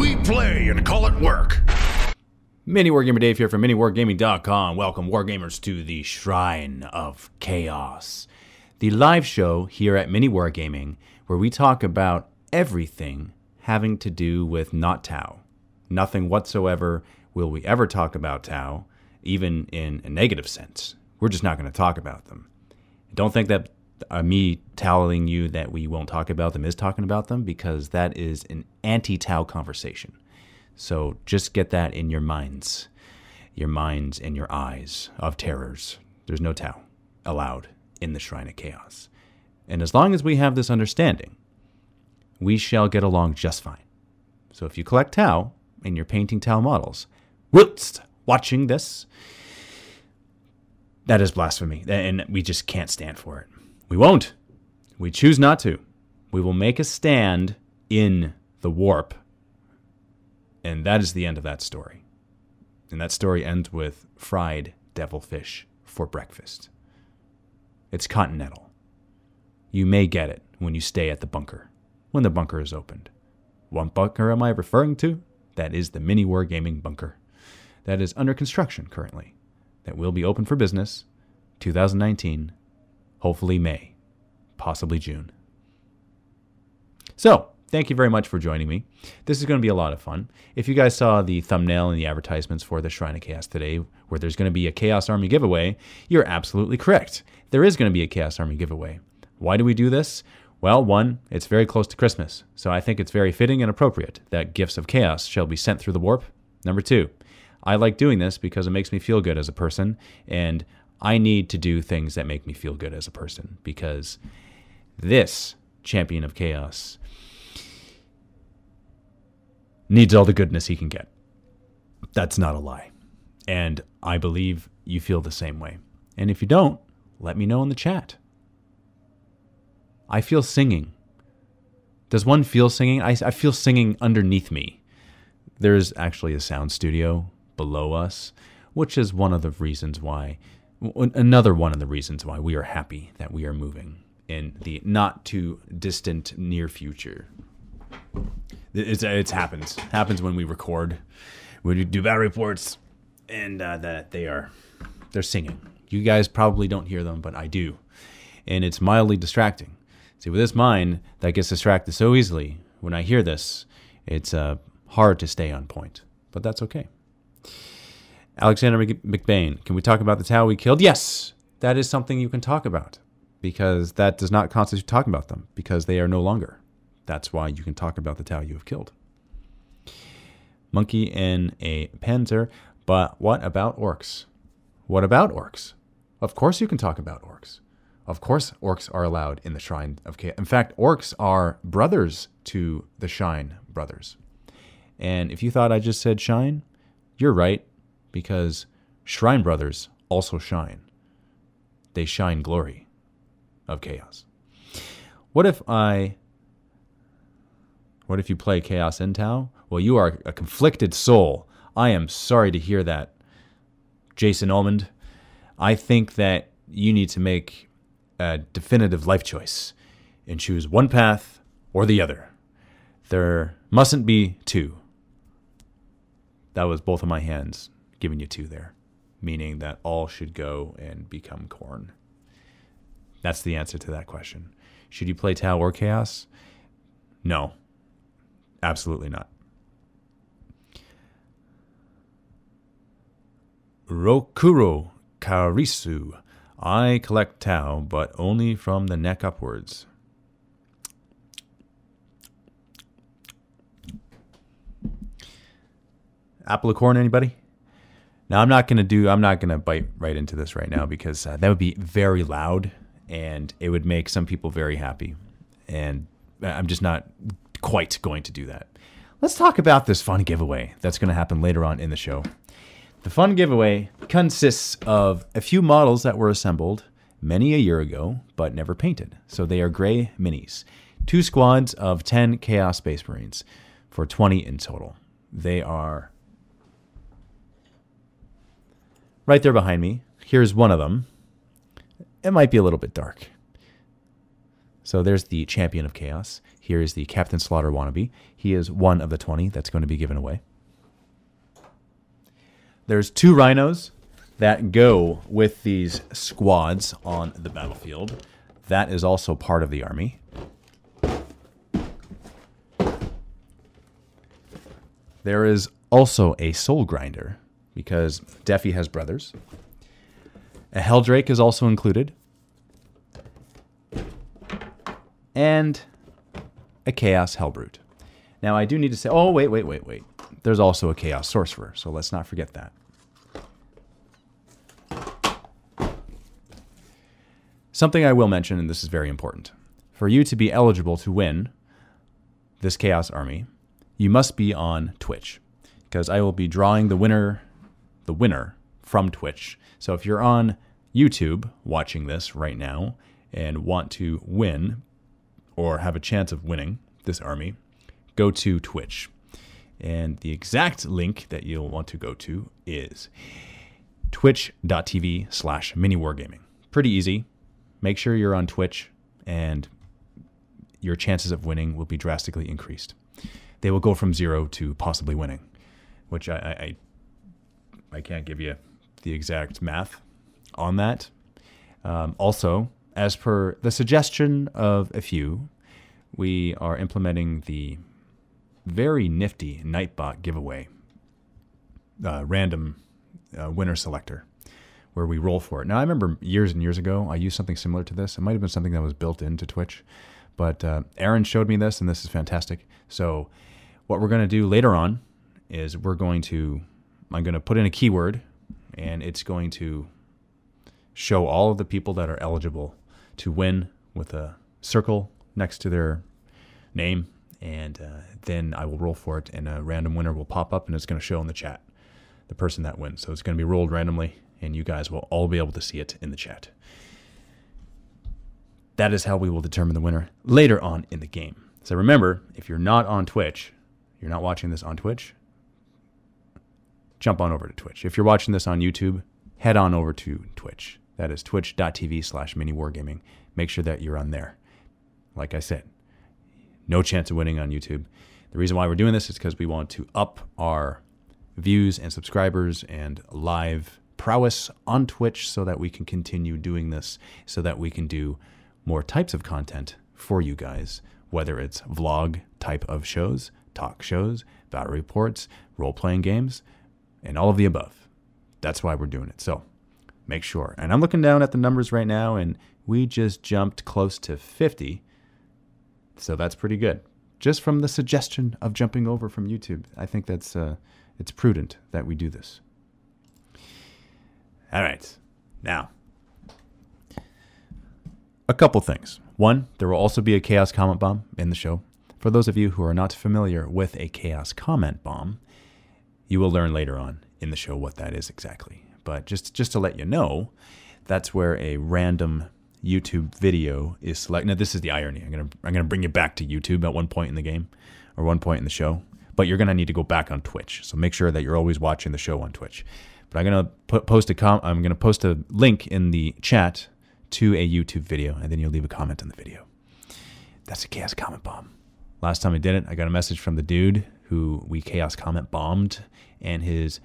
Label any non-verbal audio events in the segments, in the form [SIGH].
We play and call it work. Mini Wargamer Dave here from MiniWargaming.com. Welcome, Wargamers, to the Shrine of Chaos, the live show here at Mini Wargaming, where we talk about everything having to do with not Tau. Nothing whatsoever will we ever talk about Tau, even in a negative sense. We're just not going to talk about them. Don't think that uh, me telling you that we won't talk about them is talking about them, because that is an anti Tau conversation. So just get that in your minds, your minds and your eyes of terrors. There's no Tau allowed in the Shrine of Chaos. And as long as we have this understanding, we shall get along just fine. So if you collect Tau and you're painting Tau models, whilst watching this, that is blasphemy. And we just can't stand for it. We won't. We choose not to. We will make a stand in the warp and that is the end of that story. And that story ends with fried devilfish for breakfast. It's continental. You may get it when you stay at the bunker, when the bunker is opened. What bunker am I referring to? That is the Mini Wargaming bunker. That is under construction currently. That will be open for business 2019, hopefully May, possibly June. So, thank you very much for joining me. This is going to be a lot of fun. If you guys saw the thumbnail and the advertisements for the Shrine of Chaos today, where there's going to be a Chaos Army giveaway, you're absolutely correct. There is going to be a Chaos Army giveaway. Why do we do this? Well, one, it's very close to Christmas, so I think it's very fitting and appropriate that gifts of chaos shall be sent through the warp. Number two, I like doing this because it makes me feel good as a person, and I need to do things that make me feel good as a person because this champion of chaos needs all the goodness he can get. That's not a lie. And I believe you feel the same way. And if you don't, let me know in the chat. I feel singing. Does one feel singing? I, I feel singing underneath me. There's actually a sound studio below us, which is one of the reasons why, another one of the reasons why we are happy that we are moving in the not too distant near future. It's it's happens happens when we record, when we do battle reports, and uh, that they are they're singing. You guys probably don't hear them, but I do, and it's mildly distracting. See, with this mind that gets distracted so easily, when I hear this, it's uh, hard to stay on point, but that's okay. Alexander McBain, can we talk about the Tau we killed? Yes, that is something you can talk about because that does not constitute talking about them because they are no longer. That's why you can talk about the Tau you have killed. Monkey in a panzer, but what about orcs? What about orcs? Of course you can talk about orcs. Of course orcs are allowed in the Shrine of Chaos. In fact, orcs are brothers to the Shine brothers. And if you thought I just said shine, you're right, because Shrine brothers also shine. They shine glory of chaos. What if I what if you play Chaos in Tau? Well, you are a conflicted soul. I am sorry to hear that, Jason Almond. I think that you need to make a definitive life choice and choose one path or the other. There mustn't be two. That was both of my hands giving you two there, meaning that all should go and become corn. That's the answer to that question. Should you play Tau or Chaos? No. Absolutely not. Rokuro Karisu. I collect Tau, but only from the neck upwards. Apple of corn, anybody? Now I'm not gonna do. I'm not gonna bite right into this right now because uh, that would be very loud and it would make some people very happy, and I'm just not quite going to do that. Let's talk about this fun giveaway that's going to happen later on in the show. The fun giveaway consists of a few models that were assembled many a year ago but never painted. So they are gray minis. Two squads of 10 Chaos Space Marines for 20 in total. They are right there behind me. Here's one of them. It might be a little bit dark. So there's the champion of chaos. Here is the Captain Slaughter wannabe. He is one of the 20 that's going to be given away. There's two rhinos that go with these squads on the battlefield. That is also part of the army. There is also a soul grinder because Defi has brothers. A Heldrake is also included. And a Chaos Hellbrute. Now, I do need to say, oh, wait, wait, wait, wait. There's also a Chaos Sorcerer, so let's not forget that. Something I will mention, and this is very important. For you to be eligible to win this Chaos Army, you must be on Twitch because I will be drawing the winner the winner from Twitch. So if you're on YouTube watching this right now and want to win or have a chance of winning this army, go to Twitch. And the exact link that you'll want to go to is twitch.tv slash miniwargaming. Pretty easy. Make sure you're on Twitch and your chances of winning will be drastically increased they will go from zero to possibly winning, which I, I, I can't give you the exact math on that. Um, also, as per the suggestion of a few, we are implementing the very nifty Nightbot giveaway, uh, random uh, winner selector, where we roll for it. Now, I remember years and years ago, I used something similar to this. It might have been something that was built into Twitch, but uh, Aaron showed me this, and this is fantastic. So what we're going to do later on is we're going to, I'm going to put in a keyword and it's going to show all of the people that are eligible to win with a circle next to their name. And uh, then I will roll for it and a random winner will pop up and it's going to show in the chat the person that wins. So it's going to be rolled randomly and you guys will all be able to see it in the chat. That is how we will determine the winner later on in the game. So remember, if you're not on Twitch, you're not watching this on Twitch, jump on over to Twitch. If you're watching this on YouTube, head on over to Twitch. That is twitch.tv slash miniwargaming. Make sure that you're on there. Like I said, no chance of winning on YouTube. The reason why we're doing this is because we want to up our views and subscribers and live prowess on Twitch so that we can continue doing this, so that we can do more types of content for you guys, whether it's vlog type of shows, talk shows, battle reports, role playing games, and all of the above. That's why we're doing it. So make sure. And I'm looking down at the numbers right now, and we just jumped close to 50. So that's pretty good. Just from the suggestion of jumping over from YouTube, I think that's uh, it's prudent that we do this. All right, now a couple things. One, there will also be a chaos comment bomb in the show. For those of you who are not familiar with a chaos comment bomb, you will learn later on in the show what that is exactly. But just just to let you know, that's where a random YouTube video is selected. Now this is the irony. I'm gonna I'm gonna bring you back to YouTube at one point in the game, or one point in the show. But you're gonna need to go back on Twitch. So make sure that you're always watching the show on Twitch. But I'm gonna put, post a com- I'm gonna post a link in the chat to a YouTube video, and then you'll leave a comment on the video. That's a chaos comment bomb. Last time I did it, I got a message from the dude who we chaos comment bombed, and his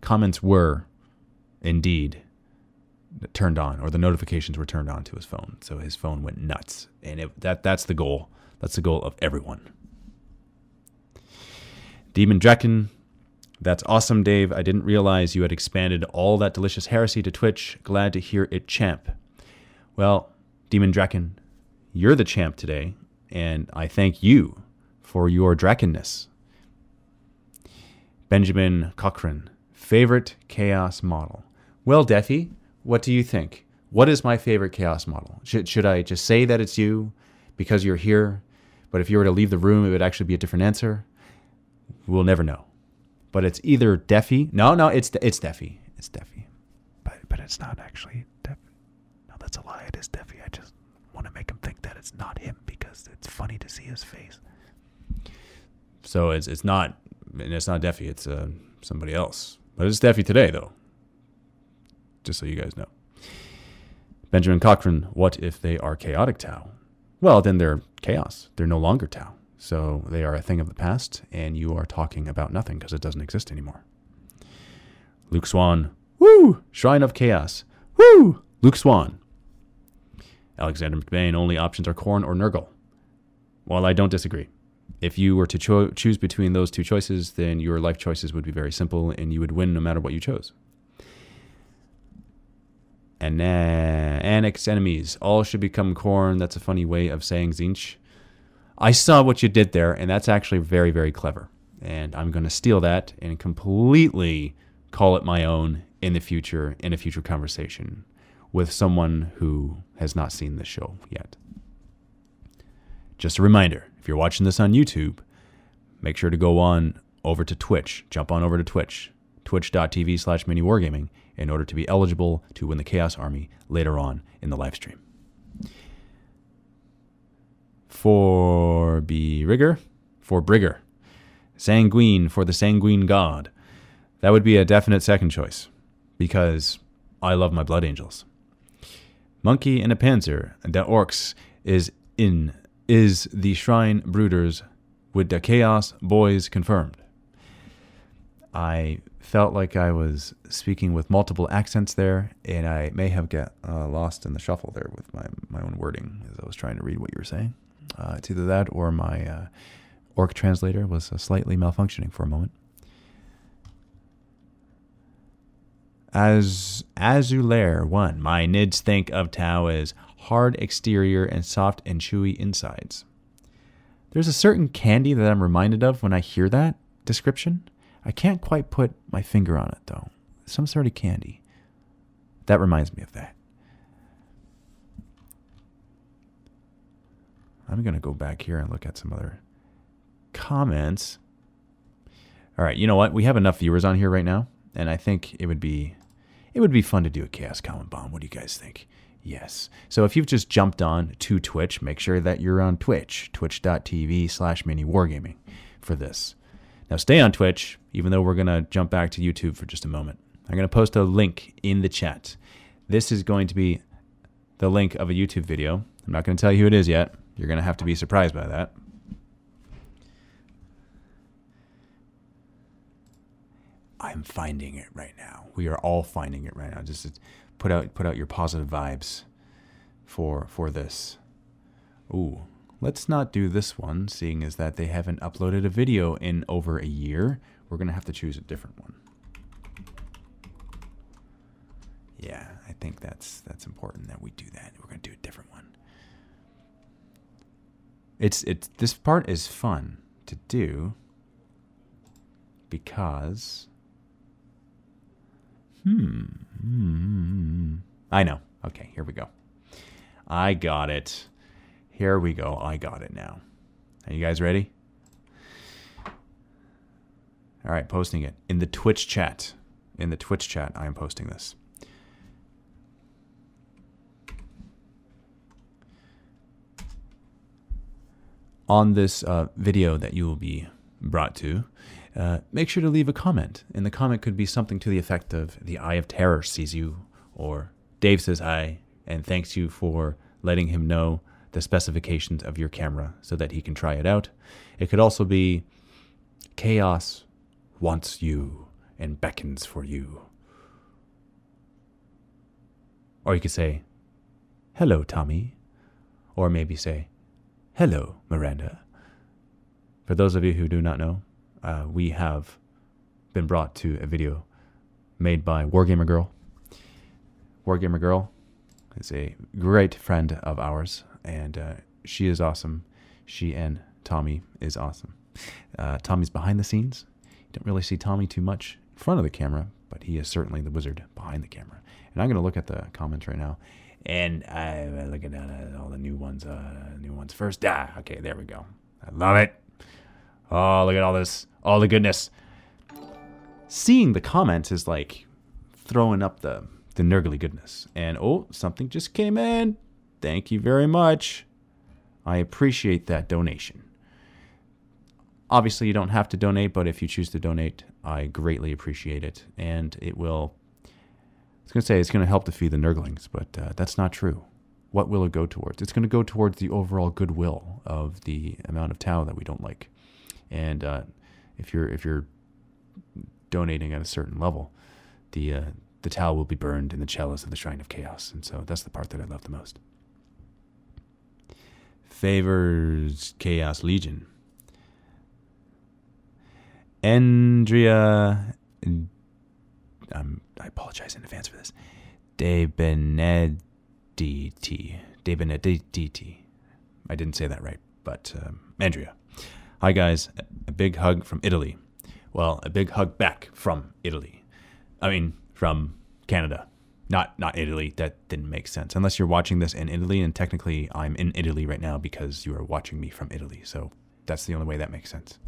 comments were indeed turned on, or the notifications were turned on to his phone. So his phone went nuts, and it, that that's the goal. That's the goal of everyone. Demon Draken, that's awesome, Dave. I didn't realize you had expanded all that delicious heresy to Twitch. Glad to hear it, champ. Well, Demon Draken, you're the champ today, and I thank you for your drakenness. Benjamin Cochran, favorite chaos model. Well, Defi, what do you think? What is my favorite chaos model? Should, should I just say that it's you because you're here? But if you were to leave the room, it would actually be a different answer. We'll never know. But it's either Defi. No, no, it's it's Defi. It's Defi. But but it's not actually Defi. No, that's a lie. It is Defi. I just want to make him think that it's not him because it's funny to see his face. So it's it's not and it's not Defi. It's uh, somebody else. But it's Defi today, though. Just so you guys know. Benjamin Cochran, what if they are chaotic Tau? well, then they're chaos. They're no longer Tau. So they are a thing of the past, and you are talking about nothing because it doesn't exist anymore. Luke Swan, woo! Shrine of Chaos, woo! Luke Swan. Alexander McBain, only options are Khorne or Nurgle. While I don't disagree. If you were to cho- choose between those two choices, then your life choices would be very simple and you would win no matter what you chose. And uh, annex enemies. All should become corn. That's a funny way of saying Tzeentch. I saw what you did there, and that's actually very, very clever. And I'm going to steal that and completely call it my own in the future, in a future conversation with someone who has not seen this show yet. Just a reminder if you're watching this on YouTube, make sure to go on over to Twitch. Jump on over to Twitch, twitch.tv slash miniwargaming, in order to be eligible to win the Chaos Army later on in the live stream. For B. Rigger, for Brigger, Sanguine for the Sanguine God. That would be a definite second choice because I love my Blood Angels. Monkey and a Panzer, the Orcs is in is the Shrine Brooders with the Chaos Boys confirmed. I felt like I was speaking with multiple accents there, and I may have got uh, lost in the shuffle there with my, my own wording as I was trying to read what you were saying. Uh, it's either that or my uh, orc translator was uh, slightly malfunctioning for a moment. As Azulair one, my nids think of Tau as hard exterior and soft and chewy insides. There's a certain candy that I'm reminded of when I hear that description. I can't quite put my finger on it though. Some sort of candy. That reminds me of that. I'm going to go back here and look at some other comments. All right, you know what? We have enough viewers on here right now, and I think it would be it would be fun to do a Chaos Comment Bomb. What do you guys think? Yes. So if you've just jumped on to Twitch, make sure that you're on Twitch, twitch.tv slash mini wargaming for this. Now stay on Twitch, even though we're going to jump back to YouTube for just a moment. I'm going to post a link in the chat. This is going to be the link of a YouTube video. I'm not going to tell you who it is yet. You're going to have to be surprised by that. I'm finding it right now. We are all finding it right now. Just put out put out your positive vibes for for this. Ooh, let's not do this one, seeing as that they haven't uploaded a video in over a year. We're gonna have to choose a different one. Yeah, I think that's that's important that we do that. We're gonna do a different one. It's it's this part is fun to do because Hmm. Hmm. I know. Okay, here we go. I got it. Here we go. I got it now. Are you guys ready? All right, posting it in the Twitch chat. In the Twitch chat, I am posting this. On this uh, video that you will be brought to, uh, make sure to leave a comment. And the comment could be something to the effect of The Eye of Terror sees you, or Dave says hi and thanks you for letting him know the specifications of your camera so that he can try it out. It could also be Chaos wants you and beckons for you. Or you could say, Hello, Tommy. Or maybe say, Hello, Miranda. For those of you who do not know, uh, we have been brought to a video made by Wargamer Girl. Wargamer Girl is a great friend of ours, and uh, she is awesome. She and Tommy is awesome. Uh, Tommy's behind the scenes. You don't really see Tommy too much in front of the camera, but he is certainly the wizard behind the camera. And I'm going to look at the comments right now, and I'm looking at uh, all the new ones. Uh, new ones first. Ah, okay, there we go. I love it. Oh, look at all this, all the goodness. Seeing the comments is like throwing up the the nurgly goodness. And oh, something just came in. Thank you very much. I appreciate that donation. Obviously, you don't have to donate, but if you choose to donate, I greatly appreciate it. And it will, I was going to say it's going to help to feed the nurglings, but uh, that's not true. what will it go towards? It's going to go towards the overall goodwill of the amount of Tau that we don't like. And uh, if you're if you're donating at a certain level, the uh, the Tau will be burned in the chalice of the Shrine of Chaos. And so that's the part that I love the most. Favors Chaos Legion. Andrea. Um, I apologize in advance for this. De Benediti. De Benediti. I didn't say that right, but um, Andrea. Hi, guys. A big hug from Italy. Well, a big hug back from Italy. I mean, from Canada. Not not Italy. That didn't make sense. Unless you're watching this in Italy, and technically I'm in Italy right now because you are watching me from Italy. So that's the only way that makes sense.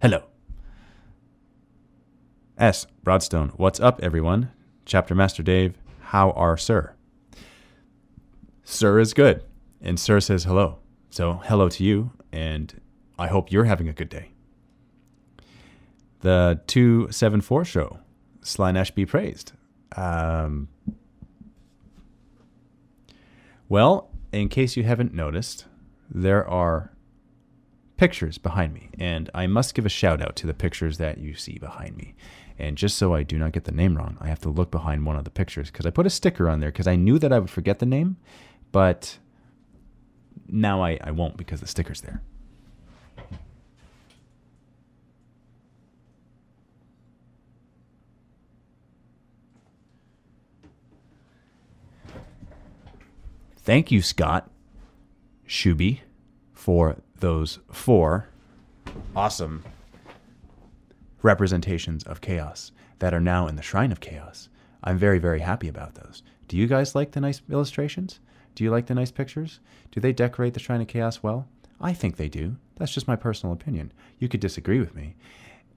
Hello. S. Broadstone. What's up, everyone? Chapter Master Dave. How are Sir? Sir is good. And Sir says hello. So hello to you, and I hope you're having a good day. The 274 show. Slaanesh be praised. Um, well, in case you haven't noticed, there are pictures behind me, and I must give a shout out to the pictures that you see behind me. And just so I do not get the name wrong, I have to look behind one of the pictures because I put a sticker on there because I knew that I would forget the name, but now I, I won't because the sticker's there. Thank you, Scott Shuby, for those four awesome representations of chaos that are now in the Shrine of Chaos. I'm very, very happy about those. Do you guys like the nice illustrations? Do you like the nice pictures? Do they decorate the Shrine of Chaos well? I think they do. That's just my personal opinion. You could disagree with me.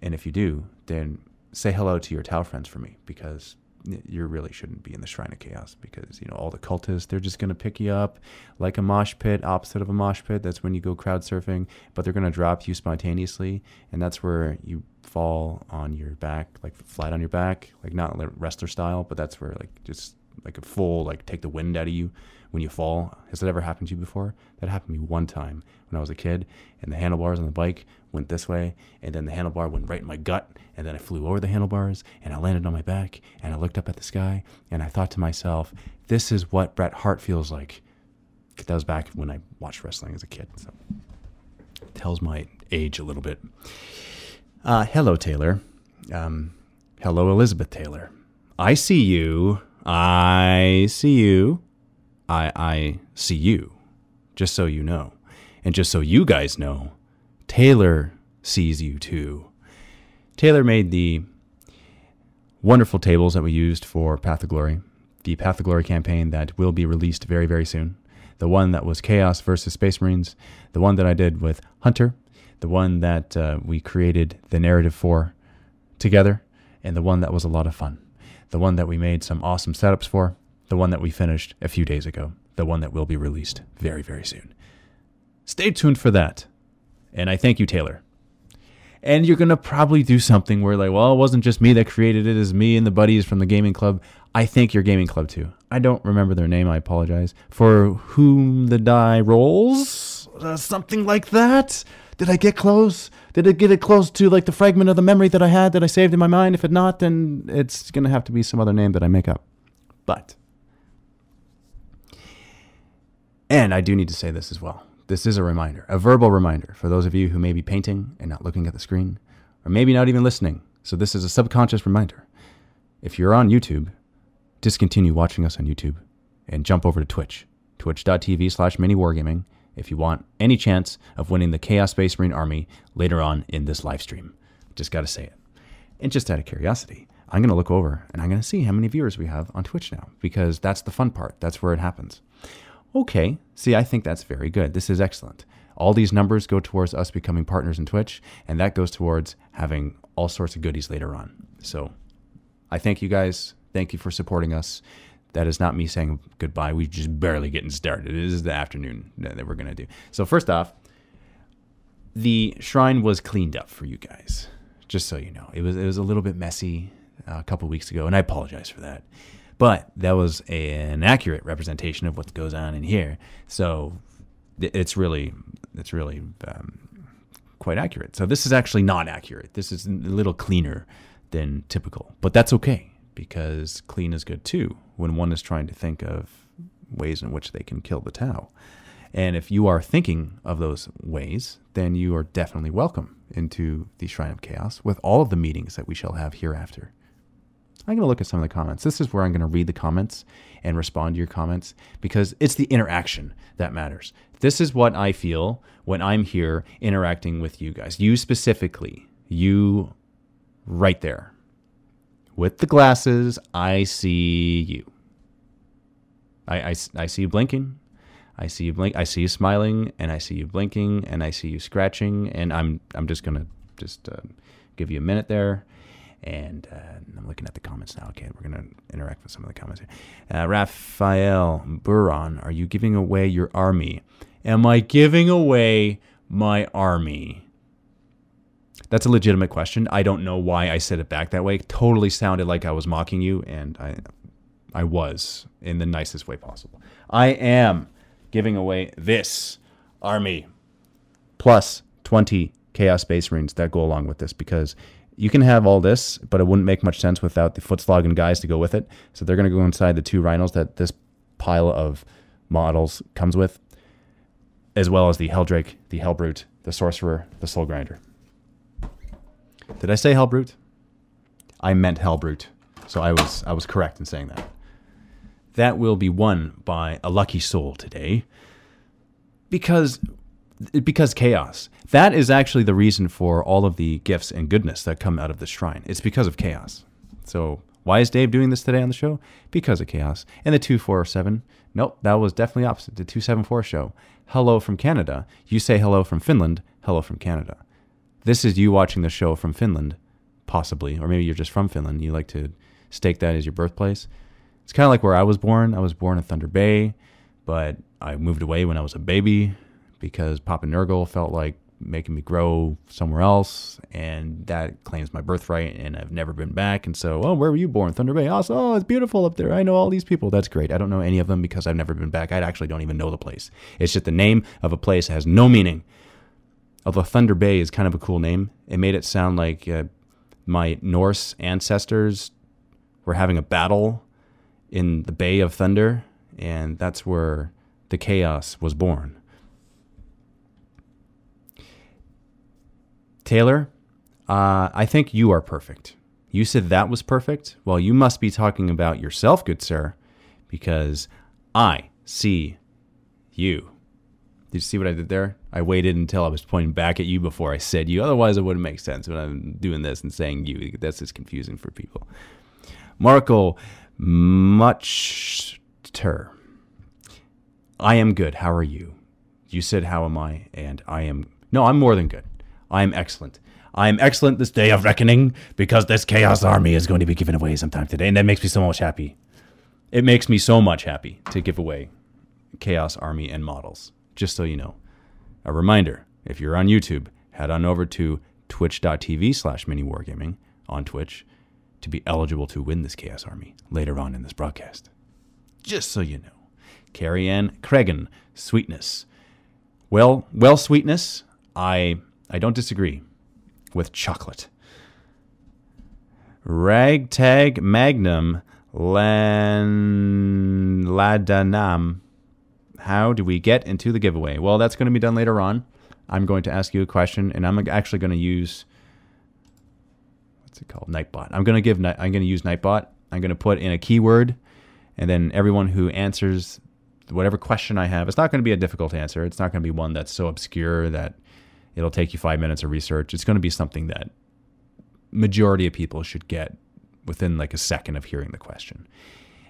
And if you do, then say hello to your Tau friends for me because you really shouldn't be in the Shrine of Chaos because you know all the cultists they're just gonna pick you up like a mosh pit, opposite of a mosh pit. That's when you go crowd surfing, but they're gonna drop you spontaneously, and that's where you fall on your back, like flat on your back, like not wrestler style, but that's where like just like a full like take the wind out of you when you fall. Has that ever happened to you before? That happened to me one time when I was a kid, and the handlebars on the bike went this way, and then the handlebar went right in my gut, and then I flew over the handlebars, and I landed on my back, and I looked up at the sky, and I thought to myself, this is what Bret Hart feels like. That was back when I watched wrestling as a kid. So tells my age a little bit. Uh, hello, Taylor. Um, hello, Elizabeth Taylor. I see you. I see you. I I see you. Just so you know. And just so you guys know, Taylor sees you too. Taylor made the wonderful tables that we used for Path of Glory, the Path of Glory campaign that will be released very, very soon. The one that was Chaos versus Space Marines, the one that I did with Hunter, the one that uh, we created the narrative for together, and the one that was a lot of fun. The one that we made some awesome setups for, the one that we finished a few days ago, the one that will be released very, very soon. Stay tuned for that. And I thank you, Taylor. And you're going to probably do something where, like, well, it wasn't just me that created it, it's me and the buddies from the gaming club. I thank your gaming club too. I don't remember their name, I apologize. For whom the die rolls? Uh, something like that? Did I get close? Did it get it close to like the fragment of the memory that I had that I saved in my mind? If it not, then it's to have to be some other name that I make up. But, and I do need to say this as well this is a reminder, a verbal reminder for those of you who may be painting and not looking at the screen, or maybe not even listening. So, this is a subconscious reminder. If you're on YouTube, discontinue watching us on YouTube and jump over to Twitch, twitch.tv slash miniwargaming, if you want any chance of winning the Chaos Space Marine Army later on in this live stream. Just got to say it. And just out of curiosity, I'm going to look over and I'm going to see how many viewers we have on Twitch now because that's the fun part. That's where it happens. Okay, see, I think that's very good. This is excellent. All these numbers go towards us becoming partners in Twitch, and that goes towards having all sorts of goodies later on. So I thank you guys. Thank you for supporting us. That is not me saying goodbye. We're just barely getting started. This is the afternoon that we're going to do. So, first off, the shrine was cleaned up for you guys, just so you know. It was, it was a little bit messy uh, a couple weeks ago, and I apologize for that. but that was a, an accurate representation of what goes on in here. So it's really it's really um, quite accurate. So this is actually not accurate. This is a little cleaner than typical, but that's okay because clean is good too when one is trying to think of ways in which they can kill the Tau. And if you are thinking of those ways, then you are definitely welcome into the Shrine of Chaos with all of the meetings that we shall have hereafter. I'm going to look at some of the comments. This is where I'm going to read the comments and respond to your comments because it's the interaction that matters. This is what I feel when I'm here interacting with you guys. You specifically, you right there. With the glasses, I see you. I, I, I see you blinking. I see you blink. I see you smiling, and I see you blinking, and I see you scratching. And I'm I'm just gonna just uh, give you a minute there and uh, I'm looking at the comments now. Okay, we're to interact with some of the comments here. Uh, Raphael Buron, are you giving away your army? Am I giving away my army? That's a legitimate question. I don't know why I said it back that way. It totally sounded like I was mocking you, and I, I was in the nicest way possible. I am giving away this army plus 20 Chaos Space Marines that go along with this because you can have all this, but it wouldn't make much sense without the Footslog guys to go with it. So they're going to go inside the two rhinos that this pile of models comes with, as well as the Heldrake, the Hellbrute, the Sorcerer, the Soul Grinder. Did I say Hellbrute? I meant Hellbrute, so I was I was correct in saying that. That will be won by a lucky soul today, because because chaos. That is actually the reason for all of the gifts and goodness that come out of the shrine. It's because of chaos. So why is Dave doing this today on the show? Because of chaos. And the 247, nope, that was definitely opposite. The 274 show, hello from Canada. You say hello from Finland, hello from Canada. This is you watching the show from Finland, possibly, or maybe you're just from Finland. You like to stake that as your birthplace. It's kind of like where I was born. I was born in Thunder Bay, but I moved away when I was a baby because Papa Nurgle felt like making me grow somewhere else, and that claims my birthright, and I've never been back. And so, oh, where were you born? Thunder Bay. Oh, oh, it's beautiful up there. I know all these people. That's great. I don't know any of them because I've never been back. I actually don't even know the place. It's just the name of a place that has no meaning. Although Thunder Bay is kind of a cool name, it made it sound like uh, my Norse ancestors were having a battle in the Bay of Thunder, and that's where the chaos was born. Taylor, uh, I think you are perfect. You said that was perfect. Well, you must be talking about yourself, good sir, because I see you. Did you see what I did there? I waited until I was pointing back at you before I said you. Otherwise, it wouldn't make sense when I'm doing this and saying you. That's just confusing for people. Marco Muchter. I am good. How are you? You said, How am I? And I am. No, I'm more than good. I am excellent. I am excellent this day of reckoning because this Chaos Army is going to be given away sometime today, and that makes me so much happy. It makes me so much happy to give away Chaos Army and models, just so you know. A reminder if you're on YouTube, head on over to twitch.tv slash miniwargaming on Twitch to be eligible to win this Chaos Army later on in this broadcast. Just so you know. Carrie Ann Cregan, Sweetness. Well, well, Sweetness, I I don't disagree with chocolate. Ragtag Magnum Lan Ladanam. How do we get into the giveaway? Well, that's going to be done later on. I'm going to ask you a question, and I'm actually going to use what's it called? Nightbot. I'm going to give. I'm going to use Nightbot. I'm going to put in a keyword, and then everyone who answers whatever question I have, it's not going to be a difficult answer. It's not going to be one that's so obscure that It'll take you five minutes of research. It's going to be something that majority of people should get within like a second of hearing the question.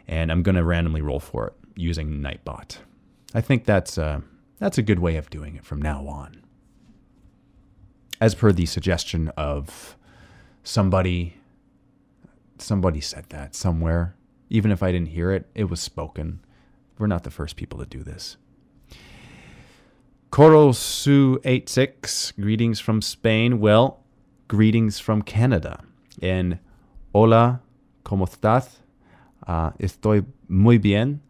And I'm going to randomly roll for it using Nightbot. I think that's a, uh, that's a good way of doing it from now on. As per the suggestion of somebody, somebody said that somewhere. Even if I didn't hear it, it was spoken. We're not the first people to do this. Korosu86, greetings from Spain. Well, greetings from Canada. And hola, ¿cómo estás? Uh, estoy muy bien.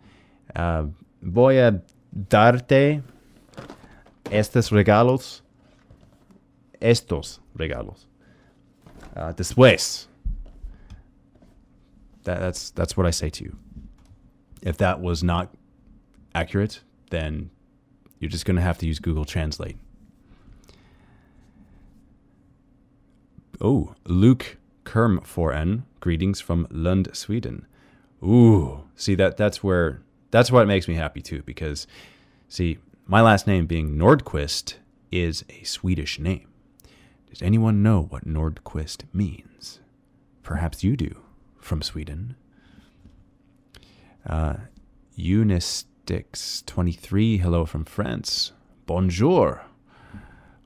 Uh, voy a darte estos regalos. Estos regalos. Uh, después. That, that's that's what I say to you. If that was not accurate, then you're just going to have to use Google Translate. Oh, Luke Kermforen, greetings from Lund, Sweden. Ooh, see that that's where that's what makes me happy too because see, my last name being Nordquist is a Swedish name. Does anyone know what Nordquist means? Perhaps you do from Sweden. Uh, Unistix23, hello from France. Bonjour.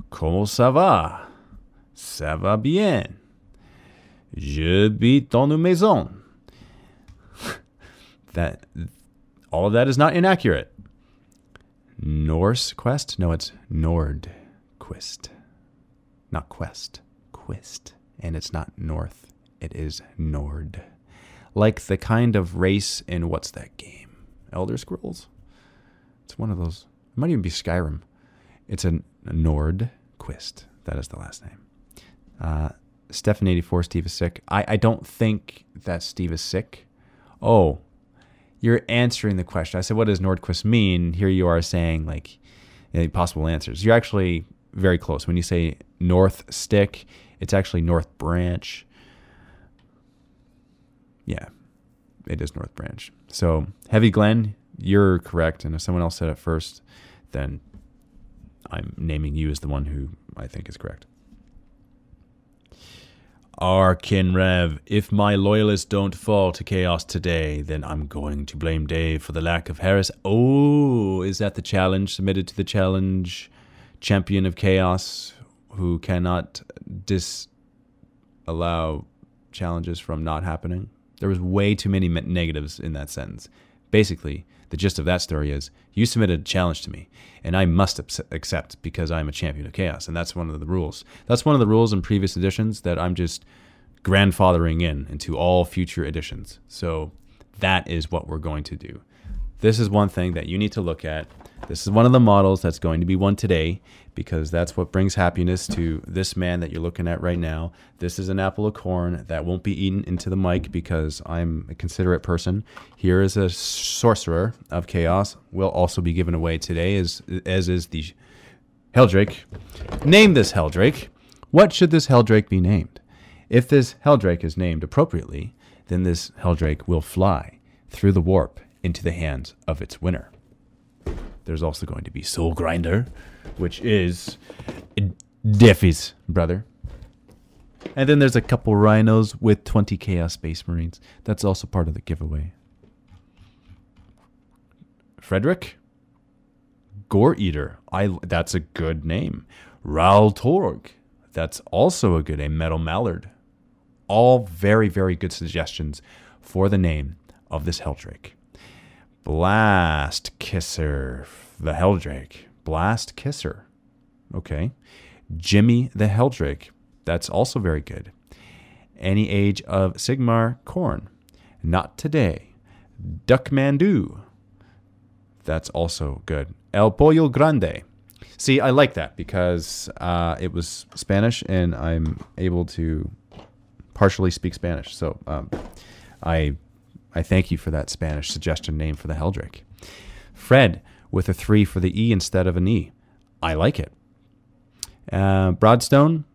Comment ça va? Ça va bien. Je habite dans une maison. [LAUGHS] that all of that is not inaccurate. Norse quest? No, it's Nord quest. Not quest. Quist. And it's not north. It is Nord. Like the kind of race in what's that game? Elder Scrolls? It's one of those. It might even be Skyrim. It's a, Nord Quist. That is the last name. Uh, Stefan84, Steve is sick. I, I don't think that Steve is sick. Oh, you're answering the question. I said, what does Nordquist mean? Here you are saying, like, you possible answers. You're actually very close. When you say North Stick, it's actually North Branch. Yeah, it is North Branch. So, Heavy Glen, you're correct. And if someone else said it first, then I'm naming you as the one who I think is correct. Arkinrev, if my loyalists don't fall to chaos today, then I'm going to blame Dave for the lack of Harris. Oh, is that the challenge submitted to the challenge champion of chaos who cannot disallow challenges from not happening? There was way too many negatives in that sentence. Basically, the gist of that story is you submitted a challenge to me, and I must accept because I'm a champion of chaos, and that's one of the rules. That's one of the rules in previous editions that I'm just grandfathering in into all future editions. So that is what we're going to do. This is one thing that you need to look at. This is one of the models that's going to be won today because that's what brings happiness to this man that you're looking at right now. This is an apple of corn that won't be eaten into the mic because I'm a considerate person. Here is a sorcerer of chaos. Will also be given away today, as as is the Heldrake. Name this Heldrake. What should this Heldrake be named? If this Heldrake is named appropriately, then this Heldrake will fly through the warp into the hands of its winner. There's also going to be Soul Grinder, which is Deffy's brother. And then there's a couple rhinos with 20 Chaos Space Marines. That's also part of the giveaway. Frederick? Gore Eater. I that's a good name. Raul Torg. That's also a good name. Metal Mallard. All very, very good suggestions for the name of this Heldrake. Blast Kisser, the Heldrake. Blast Kisser. Okay. Jimmy the Heldrake. That's also very good. Any Age of Sigmar Khorne. Not Today. Duckmandu. That's also good. El Pollo Grande. See, I like that because uh, it was Spanish and I'm able to partially speak Spanish. So um, I I thank you for that Spanish suggestion name for the Heldrake. Fred with a three for the E instead of an E. I like it. Uh, Broadstone,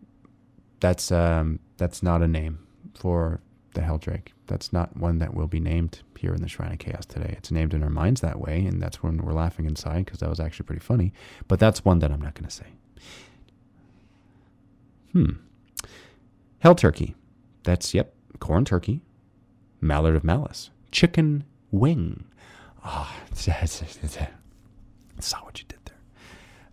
that's um, that's not a name for the Heldrake. That's not one that will be named here in the Shrine of Chaos today. It's named in our minds that way, and that's when we're laughing inside because that was actually pretty funny. But that's one that I'm not going to say. Hmm. Hell Turkey. That's, yep, Khorne turkey. Mallard of Malice chicken wing. Ah, [LAUGHS] oh, saw what you did there.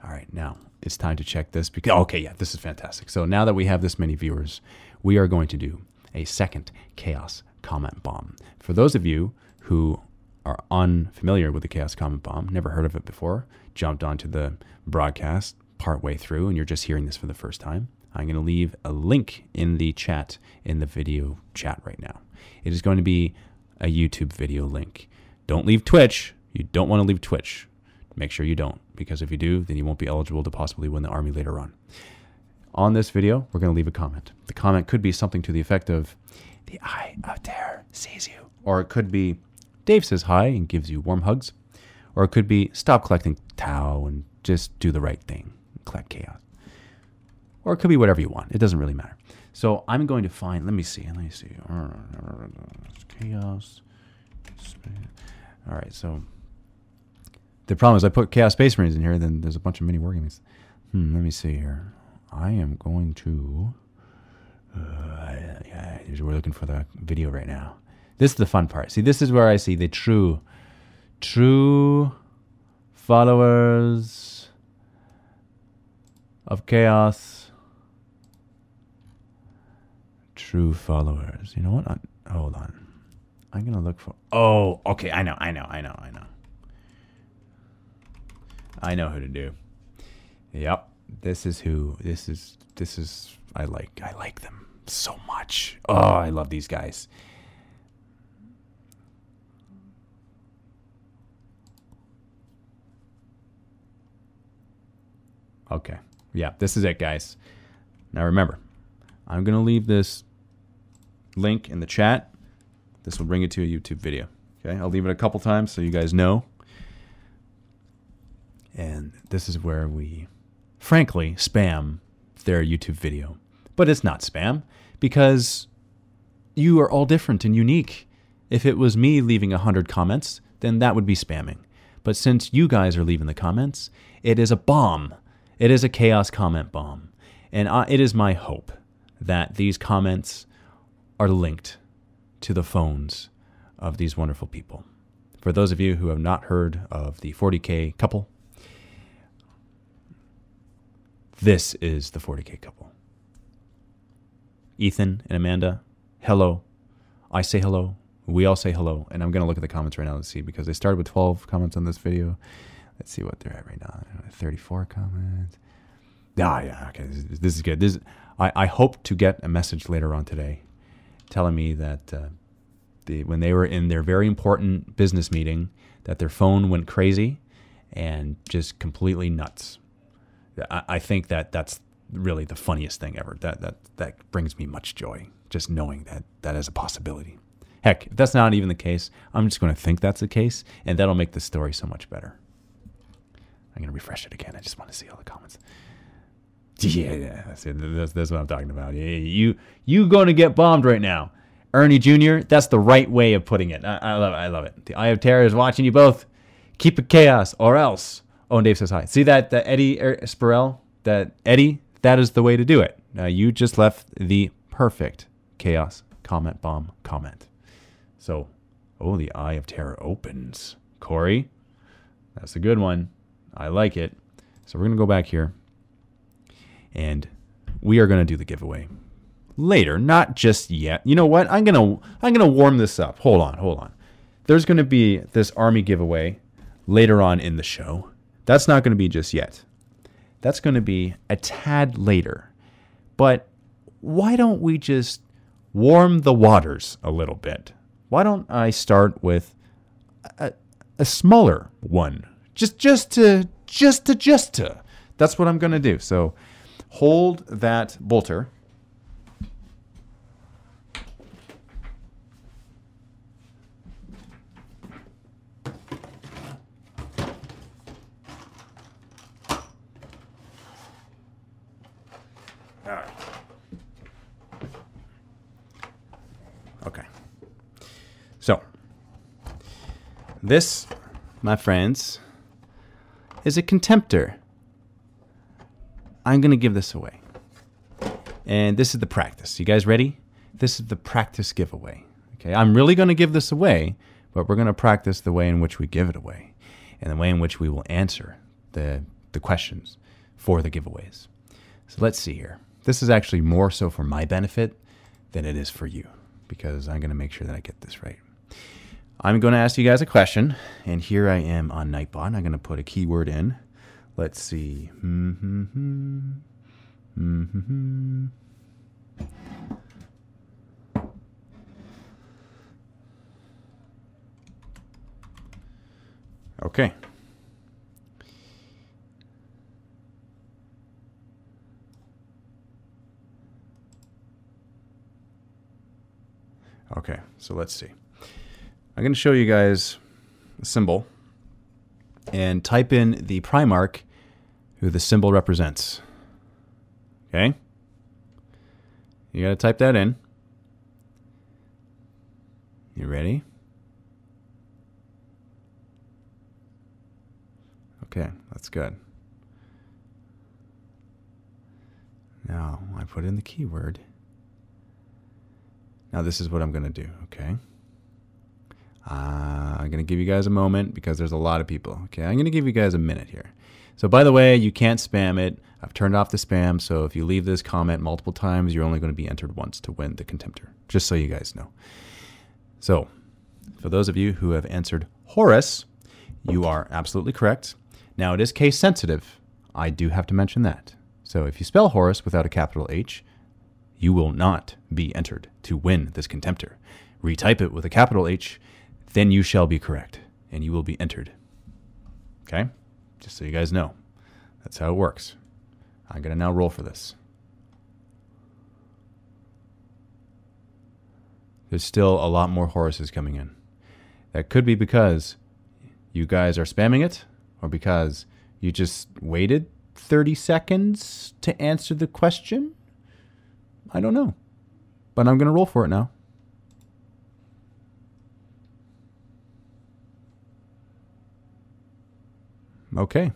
All right, now it's time to check this because okay, yeah, this is fantastic. So now that we have this many viewers, we are going to do a second chaos comment bomb. For those of you who are unfamiliar with the chaos comment bomb, never heard of it before, jumped onto the broadcast partway through, and you're just hearing this for the first time, I'm going to leave a link in the chat in the video chat right now. It is going to be a YouTube video link. Don't leave Twitch. You don't want to leave Twitch. Make sure you don't, because if you do, then you won't be eligible to possibly win the army later on. On this video, we're going to leave a comment. The comment could be something to the effect of, The eye of terror sees you. Or it could be, Dave says hi and gives you warm hugs. Or it could be, Stop collecting Tau and just do the right thing, collect chaos. Or it could be whatever you want. It doesn't really matter. So I'm going to find, let me see, let me see. Chaos. All right, so the problem is I put Chaos Space Marines in here, then there's a bunch of mini wargames. Hmm, let me see here. I am going to. Uh, yeah, we're looking for the video right now. This is the fun part. See, this is where I see the true, true followers of chaos. True followers. You know what? I, hold on. I'm gonna look for. Oh, okay. I know. I know. I know. I know. I know who to do. Yep. This is who. This is. This is. I like. I like them so much. Oh, I love these guys. Okay. Yeah, this is it, guys. Now remember, I'm going to leave this link in the chat. This will bring it to a YouTube video. Okay, I'll leave it a couple times so you guys know. And this is where we, frankly, spam their YouTube video. But it's not spam because you are all different and unique. If it was me leaving 100 comments, then that would be spamming. But since you guys are leaving the comments, it is a bomb. It is a chaos comment bomb. And I, it is my hope that these comments are linked to the phones of these wonderful people. For those of you who have not heard of the 40K couple, this is the 40K couple. Ethan and Amanda, hello. I say hello. We all say hello. And I'm going to look at the comments right now to see because they started with 12 comments on this video. Let's see what they're at right now. 34 comments. Ah, yeah. Okay. This, is good. This, I, I hope to get a message later on today telling me that uh, the, when they were in their very important business meeting, that their phone went crazy and just completely nuts. I, I think that that's really the funniest thing ever. That that that brings me much joy just knowing that that is a possibility. Heck, if that's not even the case, I'm just going to think that's the case, and that'll make the story so much better. I'm going to refresh it again. I just want to see all the comments. [LAUGHS] Yeah, yeah, that's, that's, what I'm talking about. You you going to get bombed right now, Ernie Jr. That's the right way of putting it. I, I love it. I love it. The Eye of Terror is watching you both. Keep it chaos, or else. Oh, and Dave says hi. See that that Eddie er, Spirell, that Eddie. That is the way to do it. Now you just left the perfect chaos comment bomb comment. So, oh, the Eye of Terror opens. Corey, that's a good one. I like it. So we're gonna go back here and we are going to do the giveaway later, not just yet. You know what? I'm going to I'm going to warm this up. Hold on, hold on. There's going to be this army giveaway later on in the show. That's not going to be just yet. That's going to be a tad later. But why don't we just warm the waters a little bit? Why don't I start with a, a smaller one? Just just to just to just to. That's what I'm going to do. So hold that bolter. Okay. So, this, my friends, is a contemptor. I'm going to give this away. And this is the practice. You guys ready? This is the practice giveaway. Okay, I'm really going to give this away, but we're going to practice the way in which we give it away and the way in which we will answer the, the questions for the giveaways. So let's see here. This is actually more so for my benefit than it is for you because I'm going to make sure that I get this right. I'm going to ask you guys a question, and here I am on Nightbot. I'm going to put a keyword in Let's see. Mm-hmm. Mm-hmm. Okay. Okay, so let's see. I'm going to show you guys a symbol and type in the Primarch who the symbol represents. Okay? You got to type that in. You ready? Okay, that's good. Now I put in the keyword. Now this is what I'm going to do, okay? Uh, I'm going to give you guys a moment because there's a lot of people, okay? I'm going to give you guys a minute here. So by the way, you can't spam it. I've turned off the spam, so if you leave this comment multiple times, you're only going to be entered once to win the contemptor. Just so you guys know. So, for those of you who have answered Horus, you are absolutely correct. Now, it is case sensitive. I do have to mention that. So, if you spell Horus without a capital H, you will not be entered to win this contemptor. Retype it with a capital H, then you shall be correct, and you will be entered. Okay? Just so you guys know. That's how it works. I'm going to now roll for this. There's still a lot more Horuses coming in. That could be because you guys are spamming it, or because you just waited 30 seconds to answer the question. I don't know. But I'm going to roll for it now. Okay.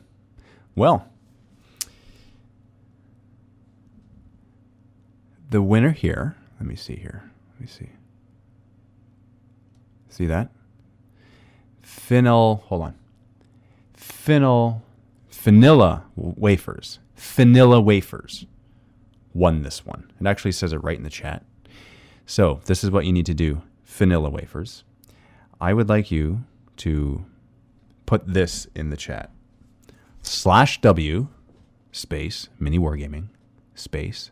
Well, the winner here, let me see here. Let me see. See that? Phenyl, hold on. Phenyl, vanilla wafers. Vanilla wafers won this one. It actually says it right in the chat. So, this is what you need to do vanilla wafers. I would like you to put this in the chat slash W space mini wargaming space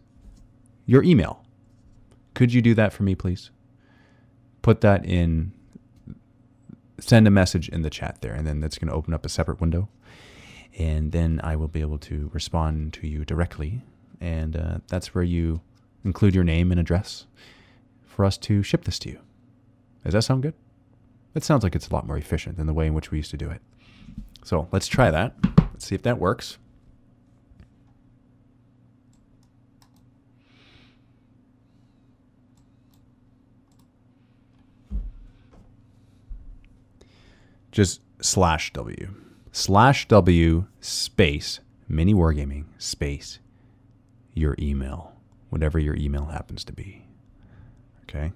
your email. Could you do that for me, please? Put that in, send a message in the chat there, and then that's going to open up a separate window. And then I will be able to respond to you directly. And uh, that's where you include your name and address for us to ship this to you. Does that sound good? It sounds like it's a lot more efficient than the way in which we used to do it. So let's try that. Let's see if that works. Just slash W. Slash W space mini wargaming space your email, whatever your email happens to be. Okay?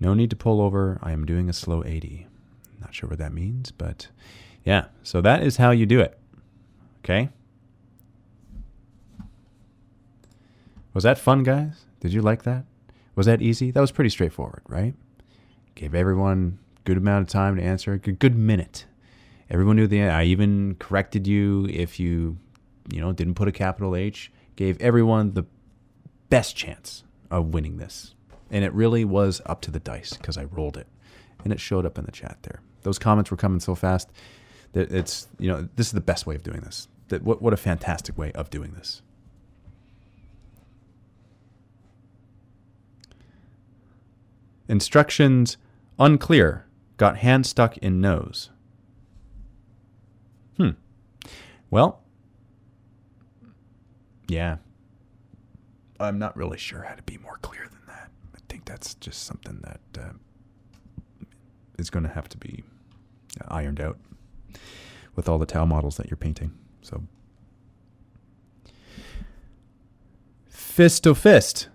No need to pull over. I am doing a slow 80. Not sure what that means, but yeah. So that is how you do it. Okay? Was that fun, guys? Did you like that? Was that easy? That was pretty straightforward, right? Gave everyone good amount of time to answer. Good, good minute. Everyone knew the. I even corrected you if you, you know, didn't put a capital H. Gave everyone the best chance of winning this, and it really was up to the dice because I rolled it, and it showed up in the chat there. Those comments were coming so fast that it's you know this is the best way of doing this. That what what a fantastic way of doing this. Instructions unclear. Got hand stuck in nose. Hmm. Well, yeah. I'm not really sure how to be more clear than that. I think that's just something that uh, is going to have to be ironed out with all the Tau models that you're painting. So, fist to fist.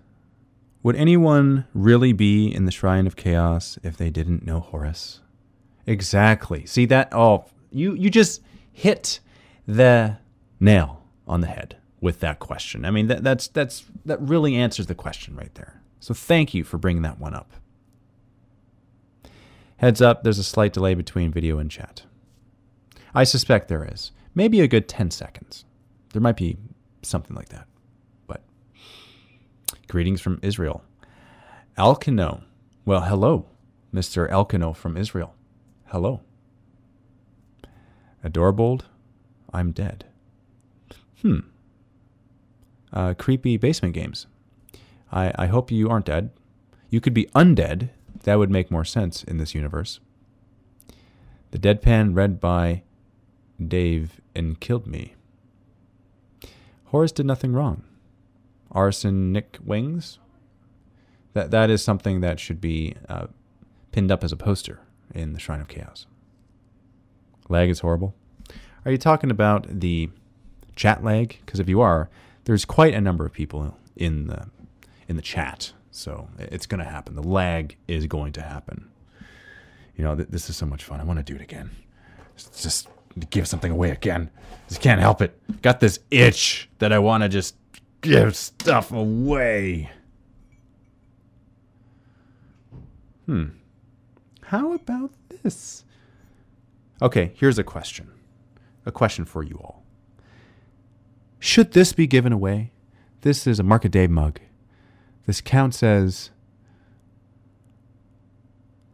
Would anyone really be in the Shrine of Chaos if they didn't know Horus? Exactly. See that? Oh, you you just hit the nail on the head with that question. I mean, that that's that's that really answers the question right there. So thank you for bringing that one up. Heads up, there's a slight delay between video and chat. I suspect there is. Maybe a good 10 seconds. There might be something like that. But greetings from Israel. Elkano. Well, hello, Mr. Elkano from Israel. Hello. Adorbold, I'm dead. Hmm. Uh, creepy basement games. I, I hope you aren't dead. You could be undead. That would make more sense in this universe. The deadpan read by Dave and killed me. Horus did nothing wrong. Arson Nick wings. That that is something that should be uh, pinned up as a poster in the Shrine of Chaos. Lag is horrible. Are you talking about the chat lag? Because if you are, there's quite a number of people in the in the chat, so it's going to happen. The lag is going to happen. You know, th- this is so much fun. I want to do it again. Just, just give something away again. I just can't help it. Got this itch that I want to just give stuff away. Hmm. How about this? Okay, here's a question. A question for you all. Should this be given away? This is a Market Day mug. This counts as.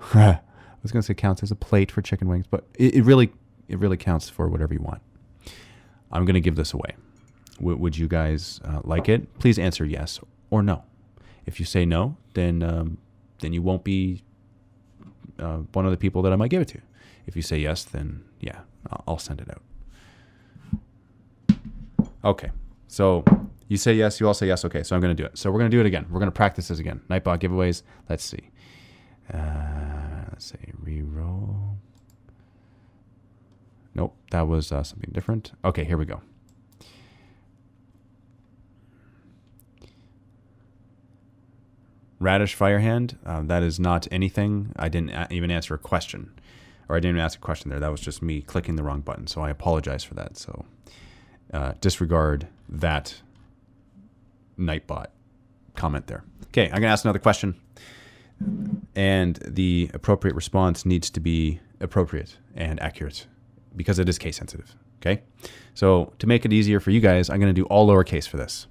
[LAUGHS] I was going to say counts as a plate for chicken wings, but it, it really it really counts for whatever you want. I'm going to give this away. W- would you guys uh, like it? Please answer yes or no. If you say no, then um, then you won't be uh, one of the people that I might give it to. If you say yes, then yeah, I'll send it out. Okay, so you say yes, you all say yes. Okay, so I'm going to do it. So we're going to do it again. We're going to practice this again. Nightbot giveaways. Let's see. Uh, let's say reroll. Nope, that was uh, something different. Okay, here we go. Radish Firehand, uh, that is not anything. I didn't even answer a question, or I didn't even ask a question there. That was just me clicking the wrong button. So I apologize for that. So uh, disregard that Nightbot comment there. Okay, I'm going to ask another question. And the appropriate response needs to be appropriate and accurate because it is case sensitive. Okay. So to make it easier for you guys, I'm going to do all lowercase for this.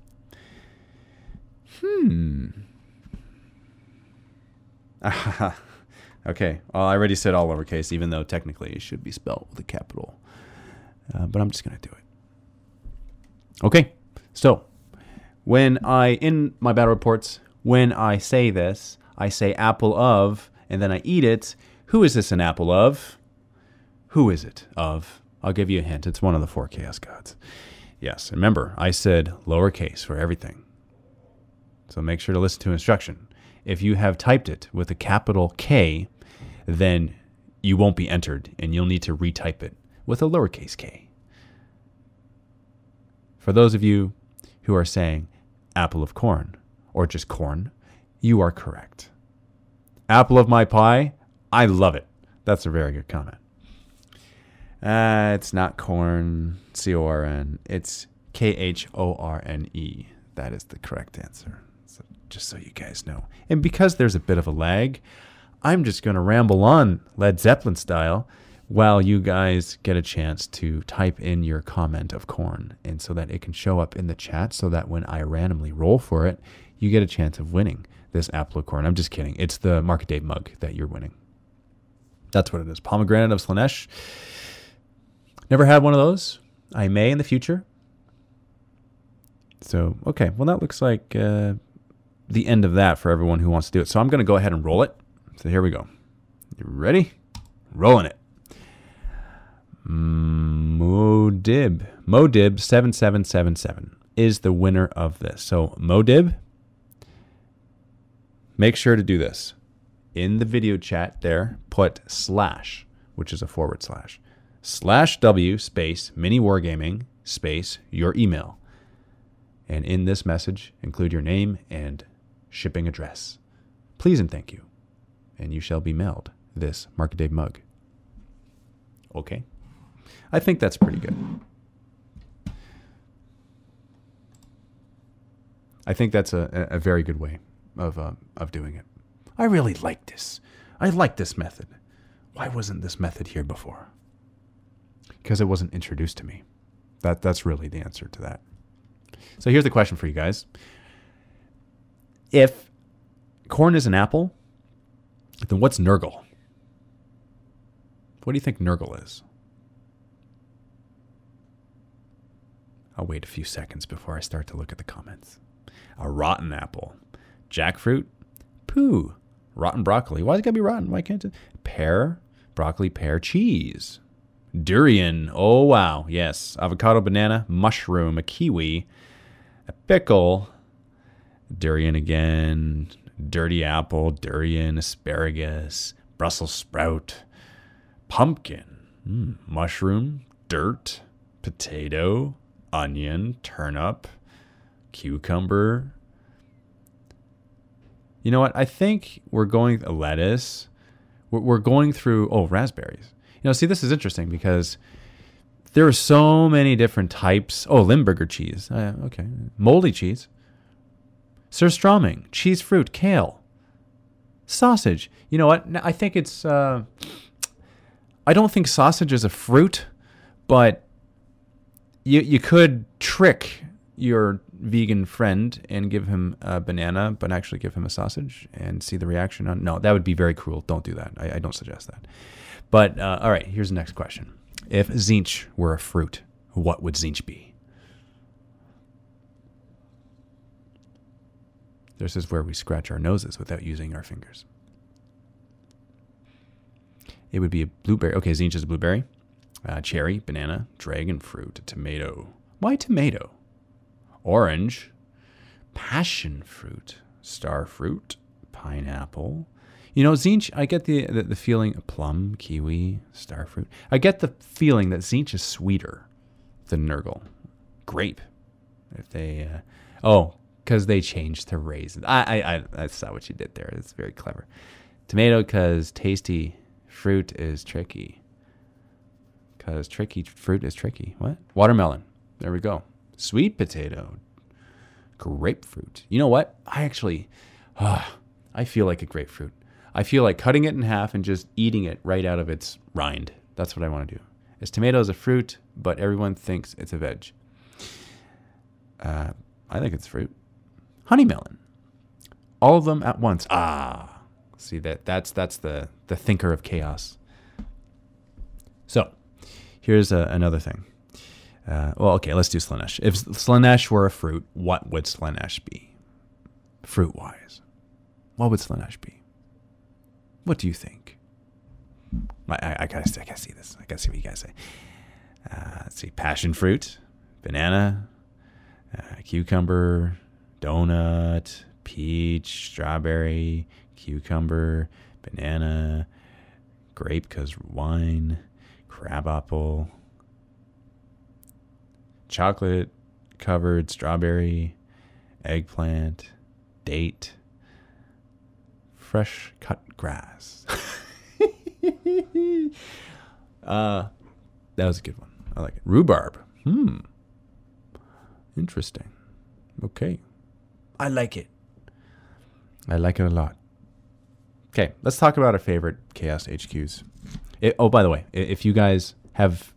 Hmm. [LAUGHS] okay. Well, I already said all lowercase, even though technically it should be spelled with a capital. Uh, but I'm just going to do it. Okay. So when I, in my battle reports, when I say this, I say apple of, and then I eat it. Who is this an apple of? Who is it of? I'll give you a hint. It's one of the four chaos gods. Yes, remember, I said lowercase for everything. So make sure to listen to instruction. If you have typed it with a capital K, then you won't be entered and you'll need to retype it with a lowercase k. For those of you who are saying apple of corn or just corn, you are correct. Apple of my pie, I love it. That's a very good comment. Uh, it's not corn, C O R N. It's K H O R N E. That is the correct answer. So just so you guys know. And because there's a bit of a lag, I'm just going to ramble on Led Zeppelin style while you guys get a chance to type in your comment of corn and so that it can show up in the chat so that when I randomly roll for it, you get a chance of winning this apple corn. I'm just kidding. It's the Market Day mug that you're winning. That's what it is. Pomegranate of Slaanesh. Never had one of those. I may in the future. So, okay. Well, that looks like uh, the end of that for everyone who wants to do it. So I'm going to go ahead and roll it. So here we go. You ready? Rolling it. Modib. Modib 7777 is the winner of this. So Modib, make sure to do this. In the video chat there, put slash, which is a forward slash, slash W space mini wargaming space your email. And in this message, include your name and shipping address. Please and thank you. And you shall be mailed this Market Day mug. Okay. I think that's pretty good. I think that's a, a very good way of, uh, of doing it. I really like this. I like this method. Why wasn't this method here before? Because it wasn't introduced to me. That, that's really the answer to that. So here's the question for you guys. If corn is an apple, then what's Nurgle? What do you think Nurgle is? I'll wait a few seconds before I start to look at the comments. A rotten apple. Jackfruit. Poo. Rotten broccoli. Why's it gotta be rotten? Why can't it? Pear. Broccoli, pear, cheese. Durian. Oh, wow. Yes. Avocado, banana, mushroom, a kiwi, a pickle. Durian again. Dirty apple, durian, asparagus, Brussels sprout, pumpkin, mm, mushroom, dirt, potato, onion, turnip, cucumber. You know what? I think we're going lettuce. We're, we're going through oh raspberries. You know, see, this is interesting because there are so many different types. Oh, Limburger cheese. Uh, okay, moldy cheese. Surströmming, cheese fruit, kale, sausage. You know what? I think it's. Uh, I don't think sausage is a fruit, but you you could trick your vegan friend and give him a banana, but actually give him a sausage and see the reaction on. No, that would be very cruel. Don't do that. I, I don't suggest that. But uh, all right, here's the next question: If Tzeentch were a fruit, what would Tzeentch be? This is where we scratch our noses without using our fingers. It would be a blueberry. Okay, Tzeentch is a blueberry, uh, cherry, banana, dragon fruit, tomato. Why tomato? Orange, passion fruit, star fruit, pineapple. You know, Tzeentch. I get the, the the feeling plum, kiwi, starfruit. I get the feeling that Tzeentch is sweeter than Nurgle. Grape, if they. Uh, oh, because they changed to raisin. I, I, I not what you did there. It's very clever. Tomato, because tasty fruit is tricky. Because tricky fruit is tricky. What? Watermelon. There we go. Sweet potato. Grapefruit. You know what? I actually, uh, I feel like a grapefruit. I feel like cutting it in half and just eating it right out of its rind. That's what I want to do. Is tomato is a fruit, but everyone thinks it's a veg. Uh, I think it's fruit. Honeymelon. All of them at once. Ah, see that that's that's the the thinker of chaos. So, here's a, another thing. Uh, well, okay, let's do Slaanesh. If Slaanesh were a fruit, what would Slaanesh be? Fruit wise. What would Slaanesh be? What do you think? I, I, I, gotta, I gotta see this. I gotta see what you guys say. Uh, let's see. Passion fruit, banana, uh, cucumber, donut, peach, strawberry, cucumber, banana, grape because wine, crab apple, chocolate covered strawberry, eggplant, date, fresh cut grass. [LAUGHS] uh, that was a good one. I like it. Rhubarb. Hmm. Interesting. Okay. I like it. I like it a lot. Okay, let's talk about our favorite Chaos HQs. It, oh, by the way, if you guys have,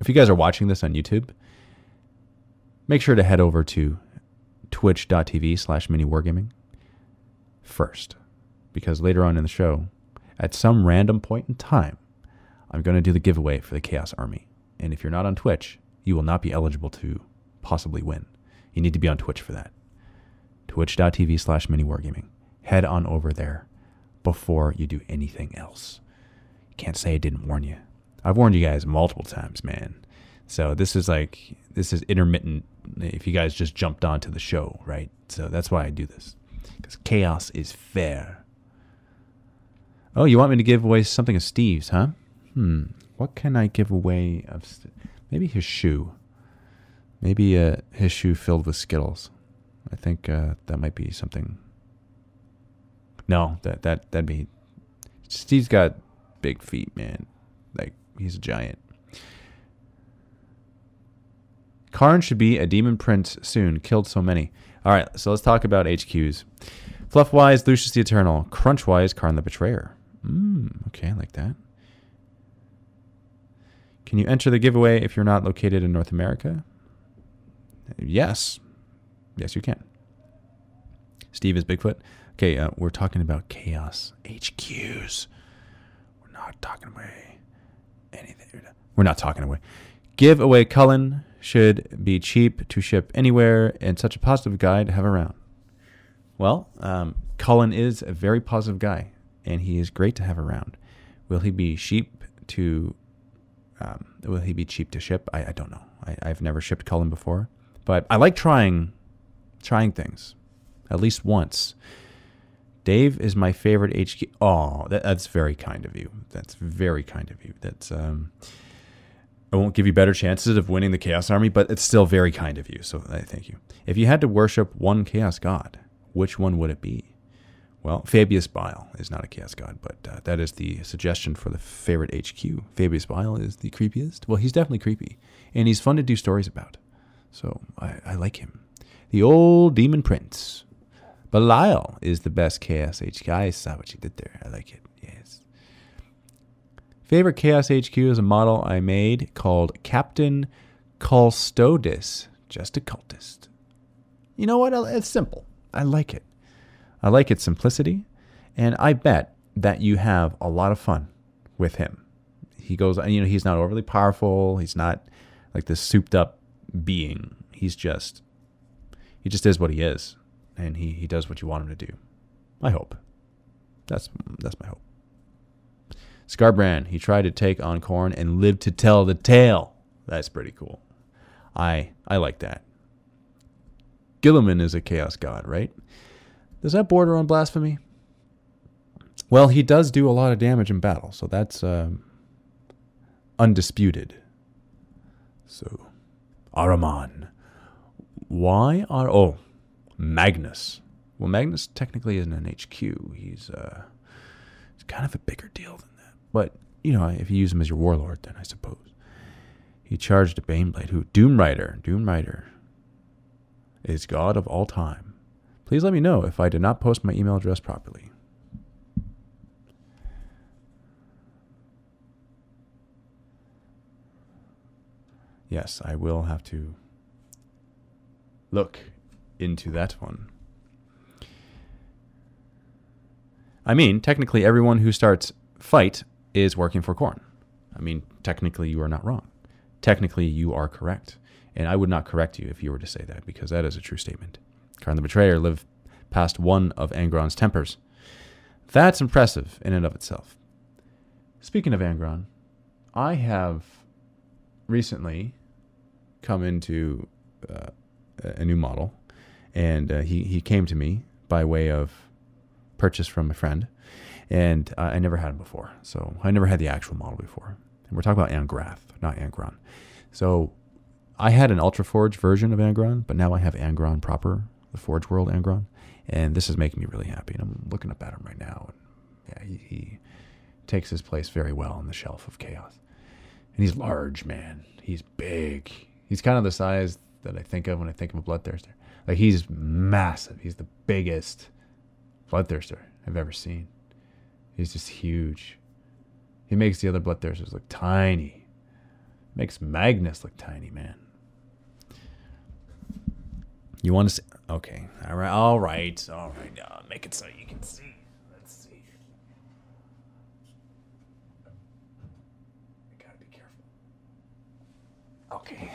if you guys are watching this on YouTube, make sure to head over to twitch.tv slash mini wargaming first, because later on in the show, at some random point in time, I'm going to do the giveaway for the Chaos Army. And if you're not on Twitch, you will not be eligible to possibly win. You need to be on Twitch for that. Twitch.tv slash mini wargaming. Head on over there before you do anything else. Can't say I didn't warn you. I've warned you guys multiple times, man. So this is like this is intermittent if you guys just jumped onto the show, right? So that's why I do this. Because chaos is fair. Oh, you want me to give away something of Steve's, huh? Hmm. What can I give away of St- maybe his shoe. Maybe uh, his shoe filled with Skittles. I think uh, that might be something. No, that that that'd be. Steve's got big feet, man. Like he's a giant. Kharn should be a demon prince soon. Killed so many. All right, so let's talk about HQs. Fluff wise, Lucius the Eternal. Crunch wise, Kharn the Betrayer. Mm, okay, I like that. Can you enter the giveaway if you're not located in North America? Yes. Yes, you can. Steve is Bigfoot. Okay, uh, we're talking about chaos HQs. We're not talking away anything. We're not talking away. Give away Cullen, should be cheap to ship anywhere and such a positive guy to have around. Well, um, Cullen is a very positive guy, and he is great to have around. Will he be cheap to? Um, will he be cheap to ship? I, I don't know. I, I've never shipped Cullen before, but I like trying, trying things, at least once. Dave is my favorite HQ. Oh, that, that's very kind of you. That's very kind of you. That's um, I won't give you better chances of winning the Chaos Army, but it's still very kind of you. So I thank you. If you had to worship one Chaos God, which one would it be? Well, Fabius Bile is not a Chaos God, but uh, that is the suggestion for the favorite HQ. Fabius Bile is the creepiest. Well, he's definitely creepy, and he's fun to do stories about. So I, I like him. The old Demon Prince. Belial is the best Chaos HQ. I saw what you did there. I like it. Yes. Favorite Chaos HQ is a model I made called Captain Culstodis. Just a cultist. You know what? It's simple. I like it. I like its simplicity, and I bet that you have a lot of fun with him. He goes, you know, he's not overly powerful. He's not like this souped up being. He's just, he just is what he is, and he he does what you want him to do. I hope. That's that's my hope. Scarbrand, he tried to take on Khorne and lived to tell the tale. That's pretty cool. I I like that. Guilliman is a chaos god, right? Does that border on blasphemy? Well, he does do a lot of damage in battle, so that's um, undisputed. So, Ahriman. Why are oh Magnus? Well, Magnus technically isn't an HQ. He's uh, he's kind of a bigger deal than that. But you know, if you use him as your warlord, then I suppose he charged a Baneblade. Who Doomrider? Doomrider is God of all time. Please let me know if I did not post my email address properly. Yes, I will have to look into that one. I mean, technically, everyone who starts fight is working for Khorne. I mean, technically, you are not wrong. Technically, you are correct. And I would not correct you if you were to say that, because that is a true statement. Kharn the Betrayer lived past one of Angron's tempers. That's impressive in and of itself. Speaking of Angron, I have recently come into uh, a new model, and uh, he, he came to me by way of purchase from a friend, and uh, I never had him before. So I never had the actual model before. And we're talking about Angrath, not Angron. So I had an Ultra Forge version of Angron, but now I have Angron proper, the Forge World Angron, and this is making me really happy. And I'm looking up at him right now, and yeah, he, he takes his place very well on the shelf of chaos. And he's large, man. He's big. He's kind of the size that I think of when I think of a bloodthirster. Like he's massive. He's the biggest bloodthirster I've ever seen. He's just huge. He makes the other bloodthirsters look tiny. Makes Magnus look tiny, man. You want to see? Okay. All right. All right. All right. Uh, make it so you can see. Let's see. I gotta be careful. Okay.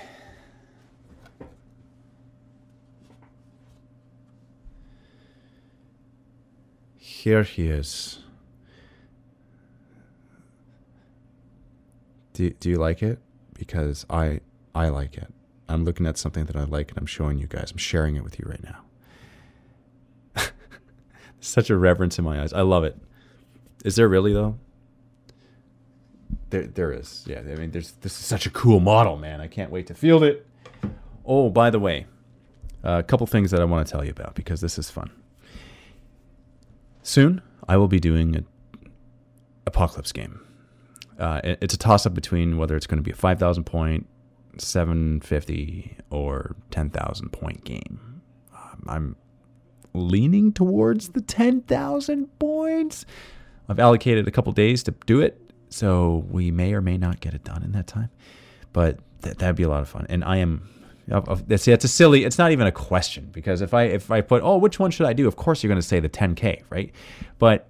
Here he is. Do, do you like it? Because I I like it. I'm looking at something that I like and I'm showing you guys. I'm sharing it with you right now. [LAUGHS] Such a reverence in my eyes. I love it. Is there really though? There there is. Yeah, I mean there's this is such a cool model, man. I can't wait to field it. Oh, by the way, a couple things that I want to tell you about because this is fun. Soon, I will be doing an apocalypse game. Uh, it's a toss up between whether it's going to be a 5,000 point, 750, or 10,000 point game. Um, I'm leaning towards the 10,000 points. I've allocated a couple days to do it, so we may or may not get it done in that time. But th- that'd be a lot of fun. And I am that's it's a silly. It's not even a question because if I if I put oh which one should I do? Of course you're going to say the 10k, right? But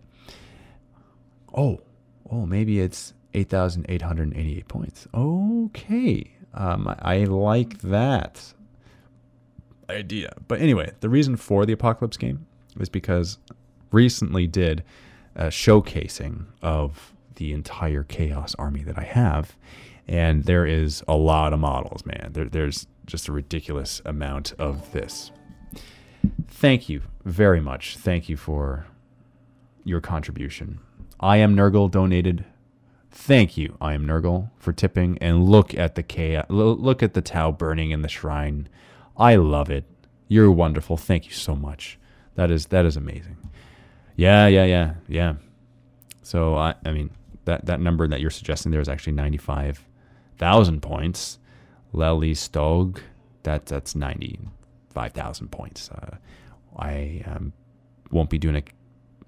oh oh maybe it's 8,888 points. Okay, Um, I, like that idea. But anyway, the reason for the Apocalypse game is because recently did a showcasing of the entire Chaos army that I have. And there is a lot of models, man. There, there's just a ridiculous amount of this. Thank you very much. Thank you for your contribution. I am Nurgle donated. Thank you, I am Nurgle, for tipping. And look at the chaos. Look at the Tau burning in the shrine. I love it. You're wonderful. Thank you so much. That is that is amazing. Yeah, yeah, yeah, yeah. So I, I mean, that that number that you're suggesting there is actually ninety five thousand points. Lely Stog, that that's ninety five thousand points. Uh, I um, won't be doing a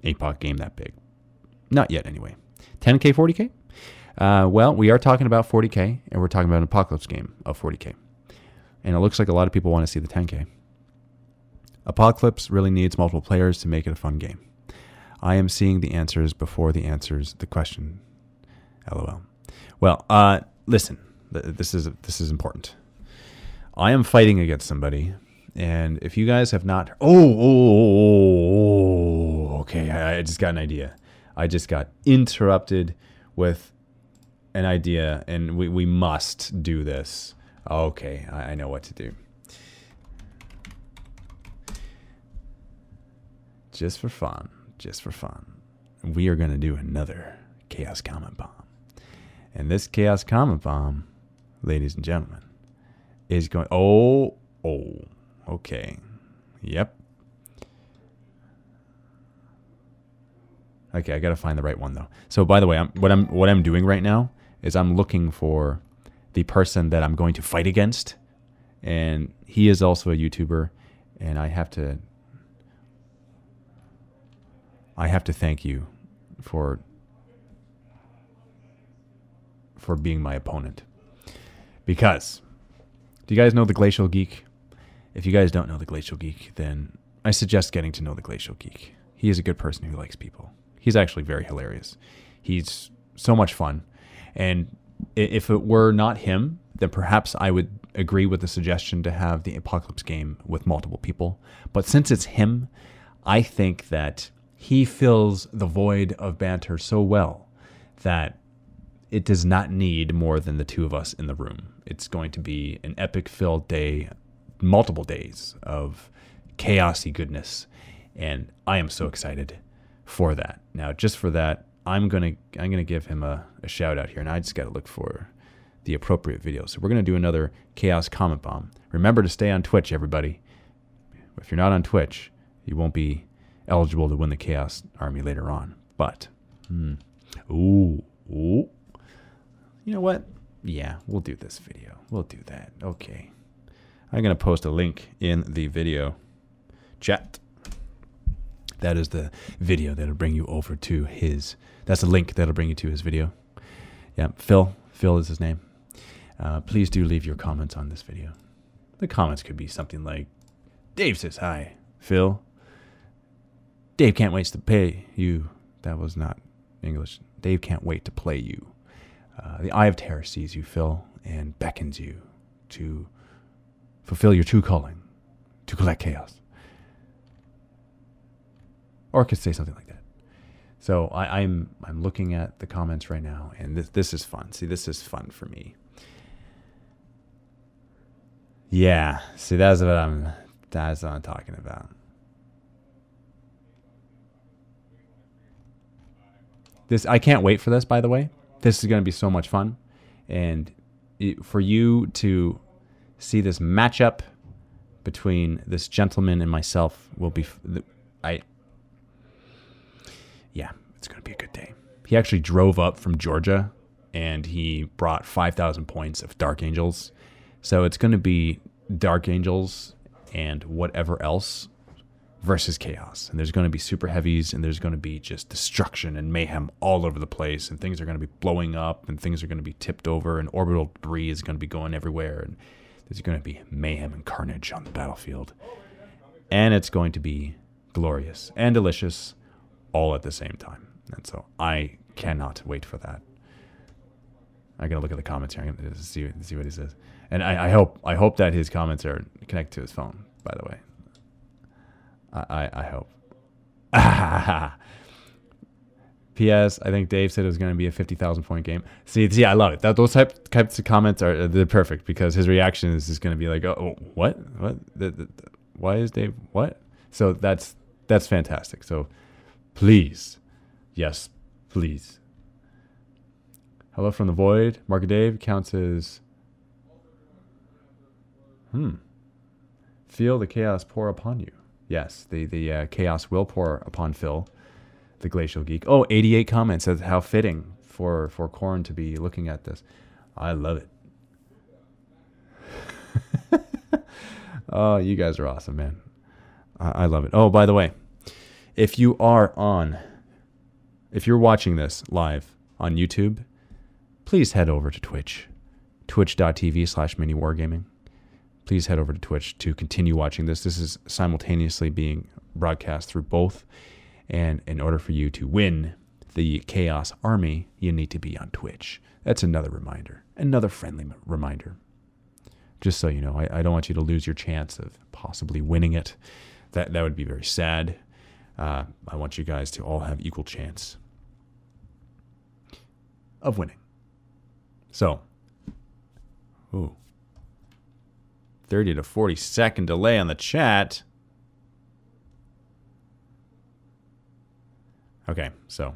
APOC game that big, not yet anyway. 10k, 40k. Uh, well, we are talking about 40k, and we're talking about an apocalypse game of 40k, and it looks like a lot of people want to see the 10k. Apocalypse really needs multiple players to make it a fun game. I am seeing the answers before the answers the question. LOL. Well, uh, listen, this is this is important. I am fighting against somebody, and if you guys have not, oh, oh, oh okay, I, I just got an idea. I just got interrupted with an idea, and we, we must do this. Okay, I, I know what to do. Just for fun, just for fun, we are going to do another Chaos Comment Bomb. And this Chaos Comment Bomb, ladies and gentlemen, is going. Oh, oh, okay. Yep. Okay, I gotta find the right one though. So, by the way, I'm, what I'm what I'm doing right now is I'm looking for the person that I'm going to fight against, and he is also a YouTuber, and I have to I have to thank you for for being my opponent. Because do you guys know the Glacial Geek? If you guys don't know the Glacial Geek, then I suggest getting to know the Glacial Geek. He is a good person who likes people. He's actually very hilarious. He's so much fun. And if it were not him, then perhaps I would agree with the suggestion to have the Apocalypse game with multiple people. But since it's him, I think that he fills the void of banter so well that it does not need more than the two of us in the room. It's going to be an epic filled day, multiple days of chaosy goodness. And I am so excited for that. Now, just for that, I'm gonna I'm gonna give him a, a shout out here, and I just gotta look for the appropriate video. So we're gonna do another chaos comment bomb. Remember to stay on Twitch, everybody. If you're not on Twitch, you won't be eligible to win the Chaos Army later on. But, hmm, ooh, ooh. You know what? Yeah, we'll do this video. We'll do that. Okay. I'm to post a link in the video chat. That is the video that'll bring you over to his. That's the link that'll bring you to his video. Yeah, Phil. Phil is his name. Uh, please do leave your comments on this video. The comments could be something like Dave says hi. Phil, Dave can't wait to pay you. That was not English. Dave can't wait to play you. Uh, the Eye of Terror sees you, Phil, and beckons you to fulfill your true calling, to collect chaos. Or could say something like that. So I, am I'm, I'm looking at the comments right now, and this this is fun. See, this is fun for me. Yeah, see, that's what I'm that's what I'm talking about. This I can't wait for this. By the way, this is going to be so much fun, and it, for you to see this matchup between this gentleman and myself will be. I. Yeah, it's going to be a good day. He actually drove up from Georgia, and he brought five thousand points of Dark Angels. So it's going to be Dark Angels and whatever else versus chaos. And there's going to be super heavies and there's going to be just destruction and mayhem all over the place and things are going to be blowing up and things are going to be tipped over and orbital debris is going to be going everywhere and there's going to be mayhem and carnage on the battlefield. And it's going to be glorious and delicious all at the same time. And so I cannot wait for that. I gotta look at the comments here. I'm gonna see see what he says. And I, I hope I hope that his comments are connected to his phone. By the way, I I, I hope. [LAUGHS] P.S. I think Dave said it was going to be a fifty thousand point game. See, see, I love it. That those type, types of comments are uh, they're perfect because his reaction is just going to be like, "Oh, what? What? The, the, the, why is Dave? What?" So that's that's fantastic. So please, yes, please. Hello from the void. Mark Dave counts as. Hmm. Feel the chaos pour upon you. Yes, the the uh, chaos will pour upon Phil the glacial geek. Oh, 88 comments. That's how fitting for for Khorne to be looking at this. I love it. [LAUGHS] oh, you guys are awesome, man. I, I love it. Oh, by the way, if you are on, if you're watching this live on YouTube, please head over to Twitch, twitch.tv slash mini wargaming. Please head over to Twitch to continue watching this. This is simultaneously being broadcast through both and in order for you to win the Chaos Army, you need to be on Twitch. That's another reminder, another friendly reminder. Just so you know, I, I don't want you to lose your chance of possibly winning it. That that would be very sad. Uh, I want you guys to all have equal chance of winning. So, ooh, 30 to 40 second delay on the chat. Okay, so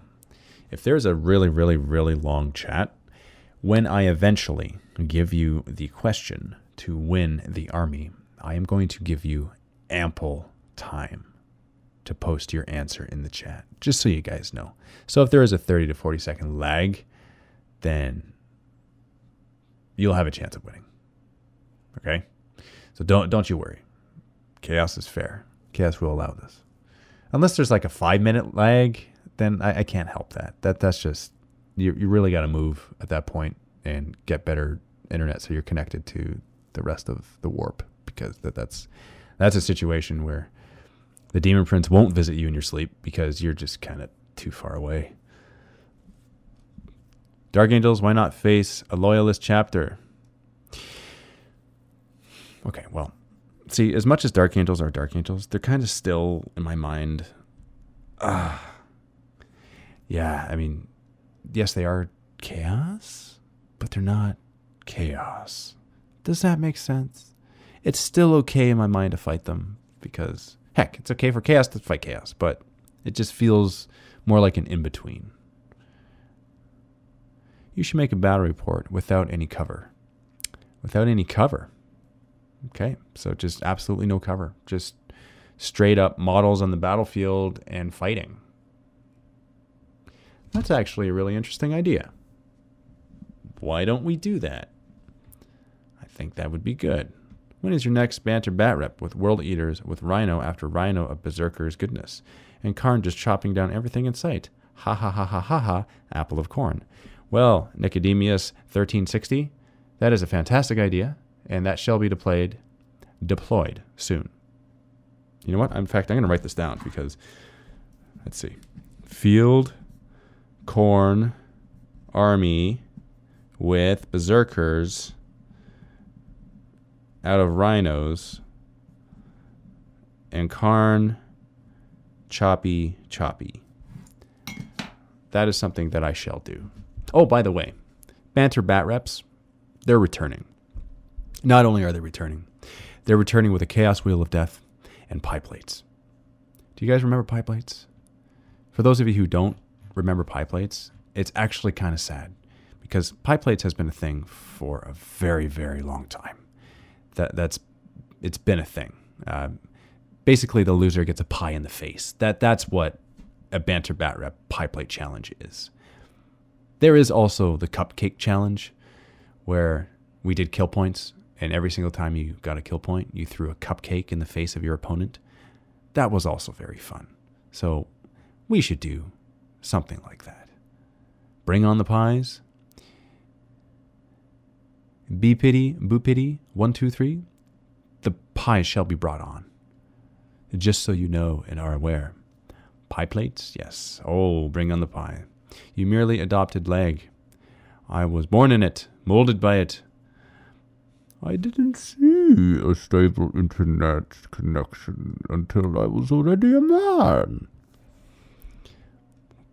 if there's a really, really, really long chat, when I eventually give you the question to win the army, I am going to give you ample time to post your answer in the chat, just so you guys know. So if there is a 30 to 40 second lag, then you'll have a chance of winning. Okay? So don't don't you worry. Chaos is fair. Chaos will allow this. Unless there's like a five minute lag, then I, I can't help that. That that's just you. You really got to move at that point and get better internet so you're connected to the rest of the warp because that that's that's a situation where the demon prince won't visit you in your sleep because you're just kind of too far away. Dark Angels, why not face a loyalist chapter? Okay, well, see, as much as Dark Angels are Dark Angels, they're kind of still in my mind. Uh, yeah, I mean, yes, they are chaos, but they're not chaos. Does that make sense? It's still okay in my mind to fight them because, heck, it's okay for chaos to fight chaos, but it just feels more like an in between. You should make a battle report without any cover. Without any cover. Okay, so just absolutely no cover. Just straight up models on the battlefield and fighting. That's actually a really interesting idea. Why don't we do that? I think that would be good. When is your next banter bat rep with World Eaters with Rhino after Rhino of Berserker's goodness? And Kharn just chopping down everything in sight. Ha ha ha ha ha ha, apple of corn. Well, Nicodemus 1360, that is a fantastic idea, and that shall be deployed, deployed soon. You know what? In fact, I'm going to write this down because, let's see. Field Khorne army with berserkers out of rhinos and Kharn choppy choppy. That is something that I shall do. Oh, by the way, banter bat reps, they're returning. Not only are they returning, they're returning with a chaos wheel of death and pie plates. Do you guys remember pie plates? For those of you who don't, remember pie plates, it's actually kind of sad because pie plates has been a thing for a very, very long time. That that's it's been a thing. Uh, basically, the loser gets a pie in the face. That that's what a banter bat rep pie plate challenge is. There is also the cupcake challenge, where we did kill points, and every single time you got a kill point, you threw a cupcake in the face of your opponent. That was also very fun. So we should do Something like that. Bring on the pies. Be pity, boo pity, one, two, three. The pie shall be brought on. Just so you know and are aware. Pie plates? Yes. Oh, bring on the pie. You merely adopted leg. I was born in it, molded by it. I didn't see a stable internet connection until I was already a man.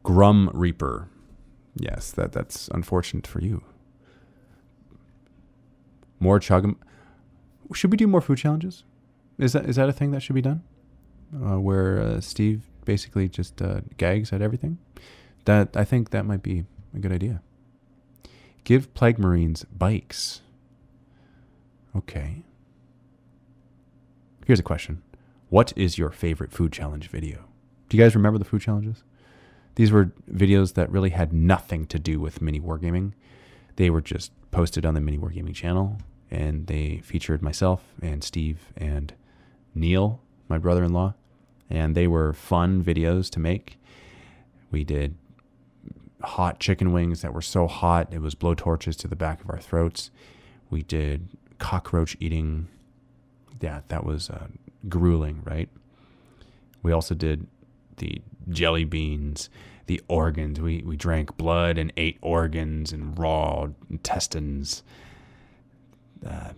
Grum Reaper. Yes, that that's unfortunate for you. More chug. Should we do more food challenges? Is that is that a thing that should be done? Uh, where uh, Steve basically just uh, gags at everything. That I think that might be a good idea. Give plague marines bikes. Okay. Here's a question. What is your favorite food challenge video? Do you guys remember the food challenges? These were videos that really had nothing to do with mini wargaming. They were just posted on the mini wargaming channel and they featured myself and Steve and Neil, my brother-in-law, and they were fun videos to make. We did hot chicken wings that were so hot it was blowtorches to the back of our throats. We did cockroach eating. Yeah, that was uh, grueling, right? We also did the jelly beans, the organs. We we drank blood and ate organs and raw intestines. Uh,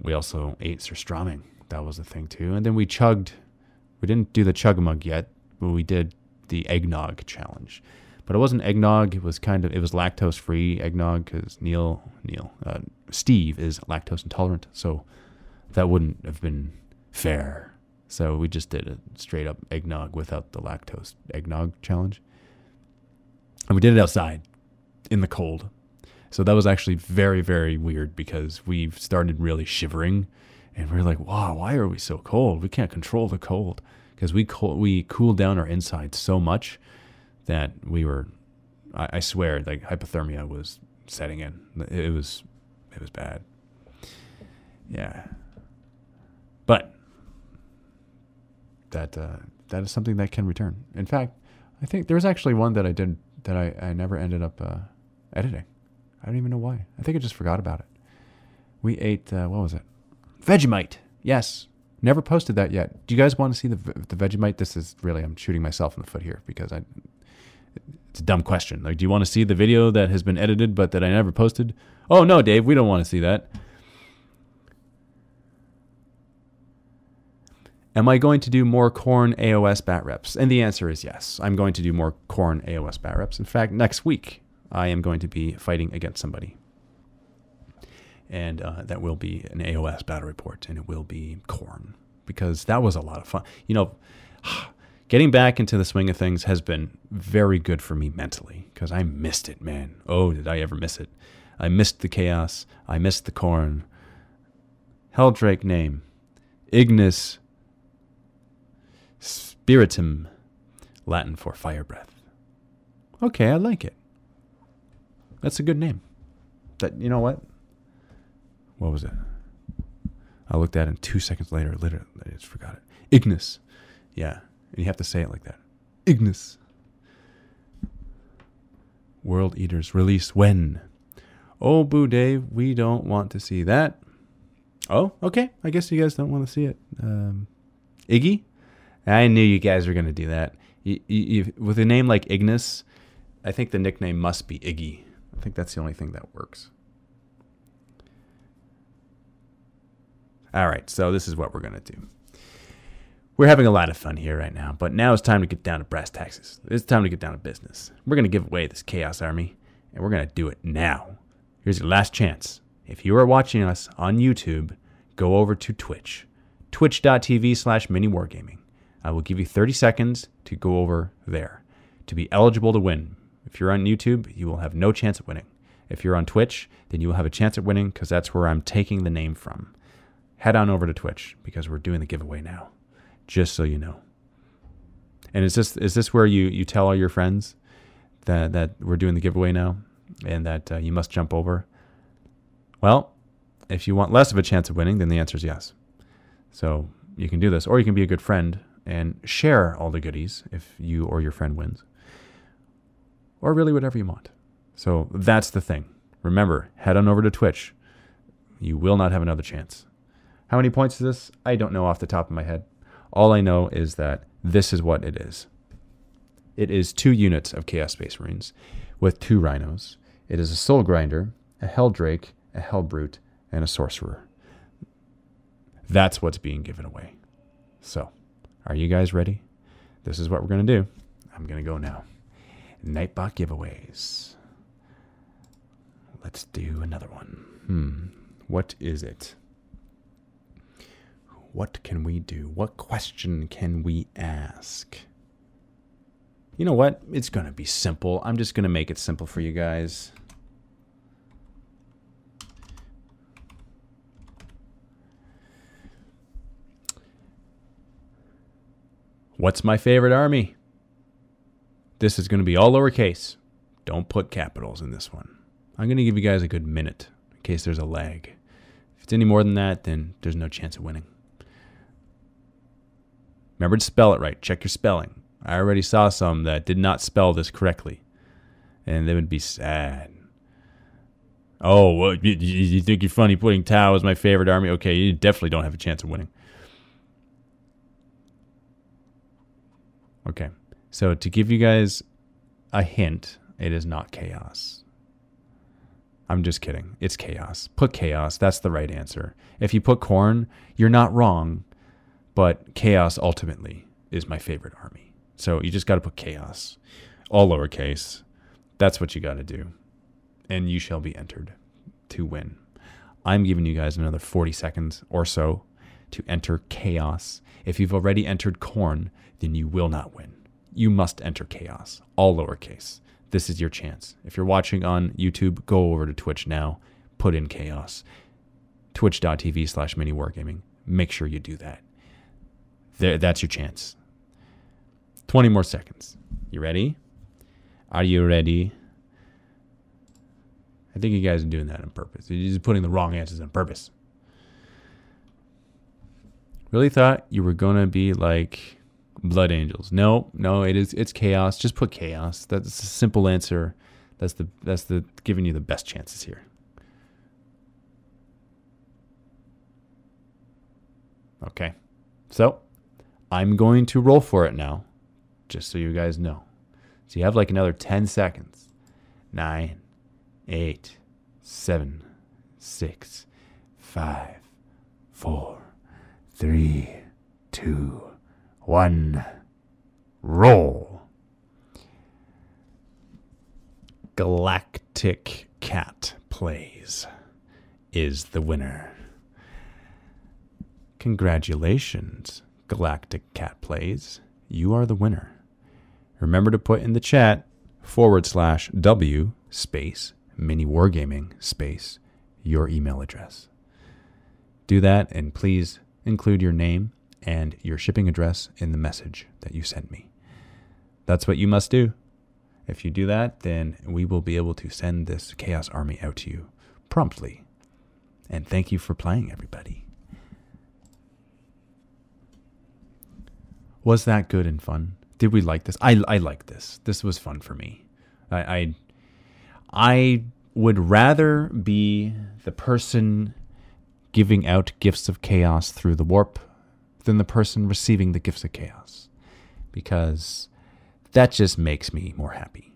we also ate surströmming. That was a thing too. And then we chugged. We didn't do the chug mug yet, but we did the eggnog challenge. But it wasn't eggnog. It was kind of it was lactose free eggnog because Neil Neil uh, Steve is lactose intolerant, so that wouldn't have been fair. So we just did a straight up eggnog without the lactose eggnog challenge. And we did it outside in the cold. So that was actually very, very weird because we started really shivering and we are like, wow, why are we so cold? We can't control the cold because we, co- we cooled down our insides so much that we were, I, I swear, like hypothermia was setting in. It was, it was bad. Yeah. But that uh, that is something that can return. In fact, I think there was actually one that I did that I, I never ended up uh, editing. I don't even know why. I think I just forgot about it. We ate uh, what was it? Vegemite. Yes, never posted that yet. Do you guys want to see the the Vegemite? This is really I'm shooting myself in the foot here because I it's a dumb question. Like, do you want to see the video that has been edited but that I never posted? Oh no, Dave, we don't want to see that. Am I going to do more Khorne AOS bat reps? And the answer is yes. I'm going to do more Khorne AOS bat reps. In fact, next week I am going to be fighting against somebody. And uh, that will be an AOS battle report, and it will be Khorne because that was a lot of fun. You know, [SIGHS] getting back into the swing of things has been very good for me mentally because I missed it, man. Oh, did I ever miss it? I missed the chaos. I missed the Khorne. Heldrake name Ignis Spiritum, Latin for fire breath. Okay, I like it. That's a good name. That you know what? What was it? I looked at it and two seconds later, literally, I just forgot it. Ignis. Yeah. And you have to say it like that. Ignis. World Eaters release when? Oh, Boo Dave, we don't want to see that. Oh, okay. I guess you guys don't want to see it. Um, Iggy? I knew you guys were going to do that. You, you, with a name like Ignis, I think the nickname must be Iggy. I think that's the only thing that works. All right, so this is what we're going to do. We're having a lot of fun here right now, but now it's time to get down to brass taxes. It's time to get down to business. We're going to give away this Chaos Army, and we're going to do it now. Here's your last chance. If you are watching us on YouTube, go over to Twitch, twitch.tv slash mini miniwargaming. I will give you 30 seconds to go over there to be eligible to win. If you're on YouTube, you will have no chance of winning. If you're on Twitch, then you will have a chance at winning because that's where I'm taking the name from. Head on over to Twitch because we're doing the giveaway now, just so you know. And is this is this where you you tell all your friends that that we're doing the giveaway now and that uh, you must jump over? Well, if you want less of a chance of winning, then the answer is yes. So you can do this, or you can be a good friend and share all the goodies if you or your friend wins, or really whatever you want. So that's the thing. Remember, head on over to Twitch. You will not have another chance. How many points is this? I don't know off the top of my head. All I know is that this is what it is. It is two units of Chaos Space Marines with two rhinos, It is a soul grinder, a Heldrake, a Helbrute, and a sorcerer. That's what's being given away. So, are you guys ready? This is what we're going to do. I'm going to go now. Nightbot giveaways. Let's do another one. Hmm. What is it? What can we do? What question can we ask? You know what? It's going to be simple. I'm just going to make it simple for you guys. What's my favorite army? This is going to be all lowercase. Don't put capitals in this one. I'm going to give you guys a good minute in case there's a lag. If it's any more than that, then there's no chance of winning. Remember to spell it right. Check your spelling. I already saw some that did not spell this correctly, and they would be sad. Oh, well, you, you think you're funny putting Tau as my favorite army? Okay, you definitely don't have a chance of winning. Okay. So to give you guys a hint, it is not chaos. I'm just kidding. It's chaos. Put chaos. That's the right answer. If you put Khorne, you're not wrong, but chaos ultimately is my favorite army. So you just got to put chaos, all lowercase. That's what you got to do. And you shall be entered to win. I'm giving you guys another 40 seconds or so to enter chaos. If you've already entered Khorne, then you will not win. You must enter chaos, all lowercase. This is your chance. If you're watching on YouTube, go over to Twitch now, put in chaos. Twitch.tv slash mini wargaming. Make sure you do that. There, that's your chance. 20 more seconds. You ready? Are you ready? I think you guys are doing that on purpose. You're just putting the wrong answers on purpose. Really thought you were gonna be like Blood Angels. No, no, it is it's chaos. Just put chaos. That's a simple answer. That's the that's the giving you the best chances here. Okay. So I'm going to roll for it now, just so you guys know. So you have like another 10 seconds. Nine, eight, seven, six, five, four, three, two, one. Roll. Galactic Cat Plays is the winner. Congratulations, Galactic Cat Plays. You are the winner. Remember to put in the chat forward slash W space mini wargaming space your email address. Do that and please include your name and your shipping address in the message that you sent me. That's what you must do. If you do that, then we will be able to send this Chaos Army out to you promptly. And thank you for playing, everybody. Was that good and fun? Did we like this? I I like this. This was fun for me. I I, I would rather be the person giving out gifts of chaos through the warp than the person receiving the gifts of chaos because that just makes me more happy.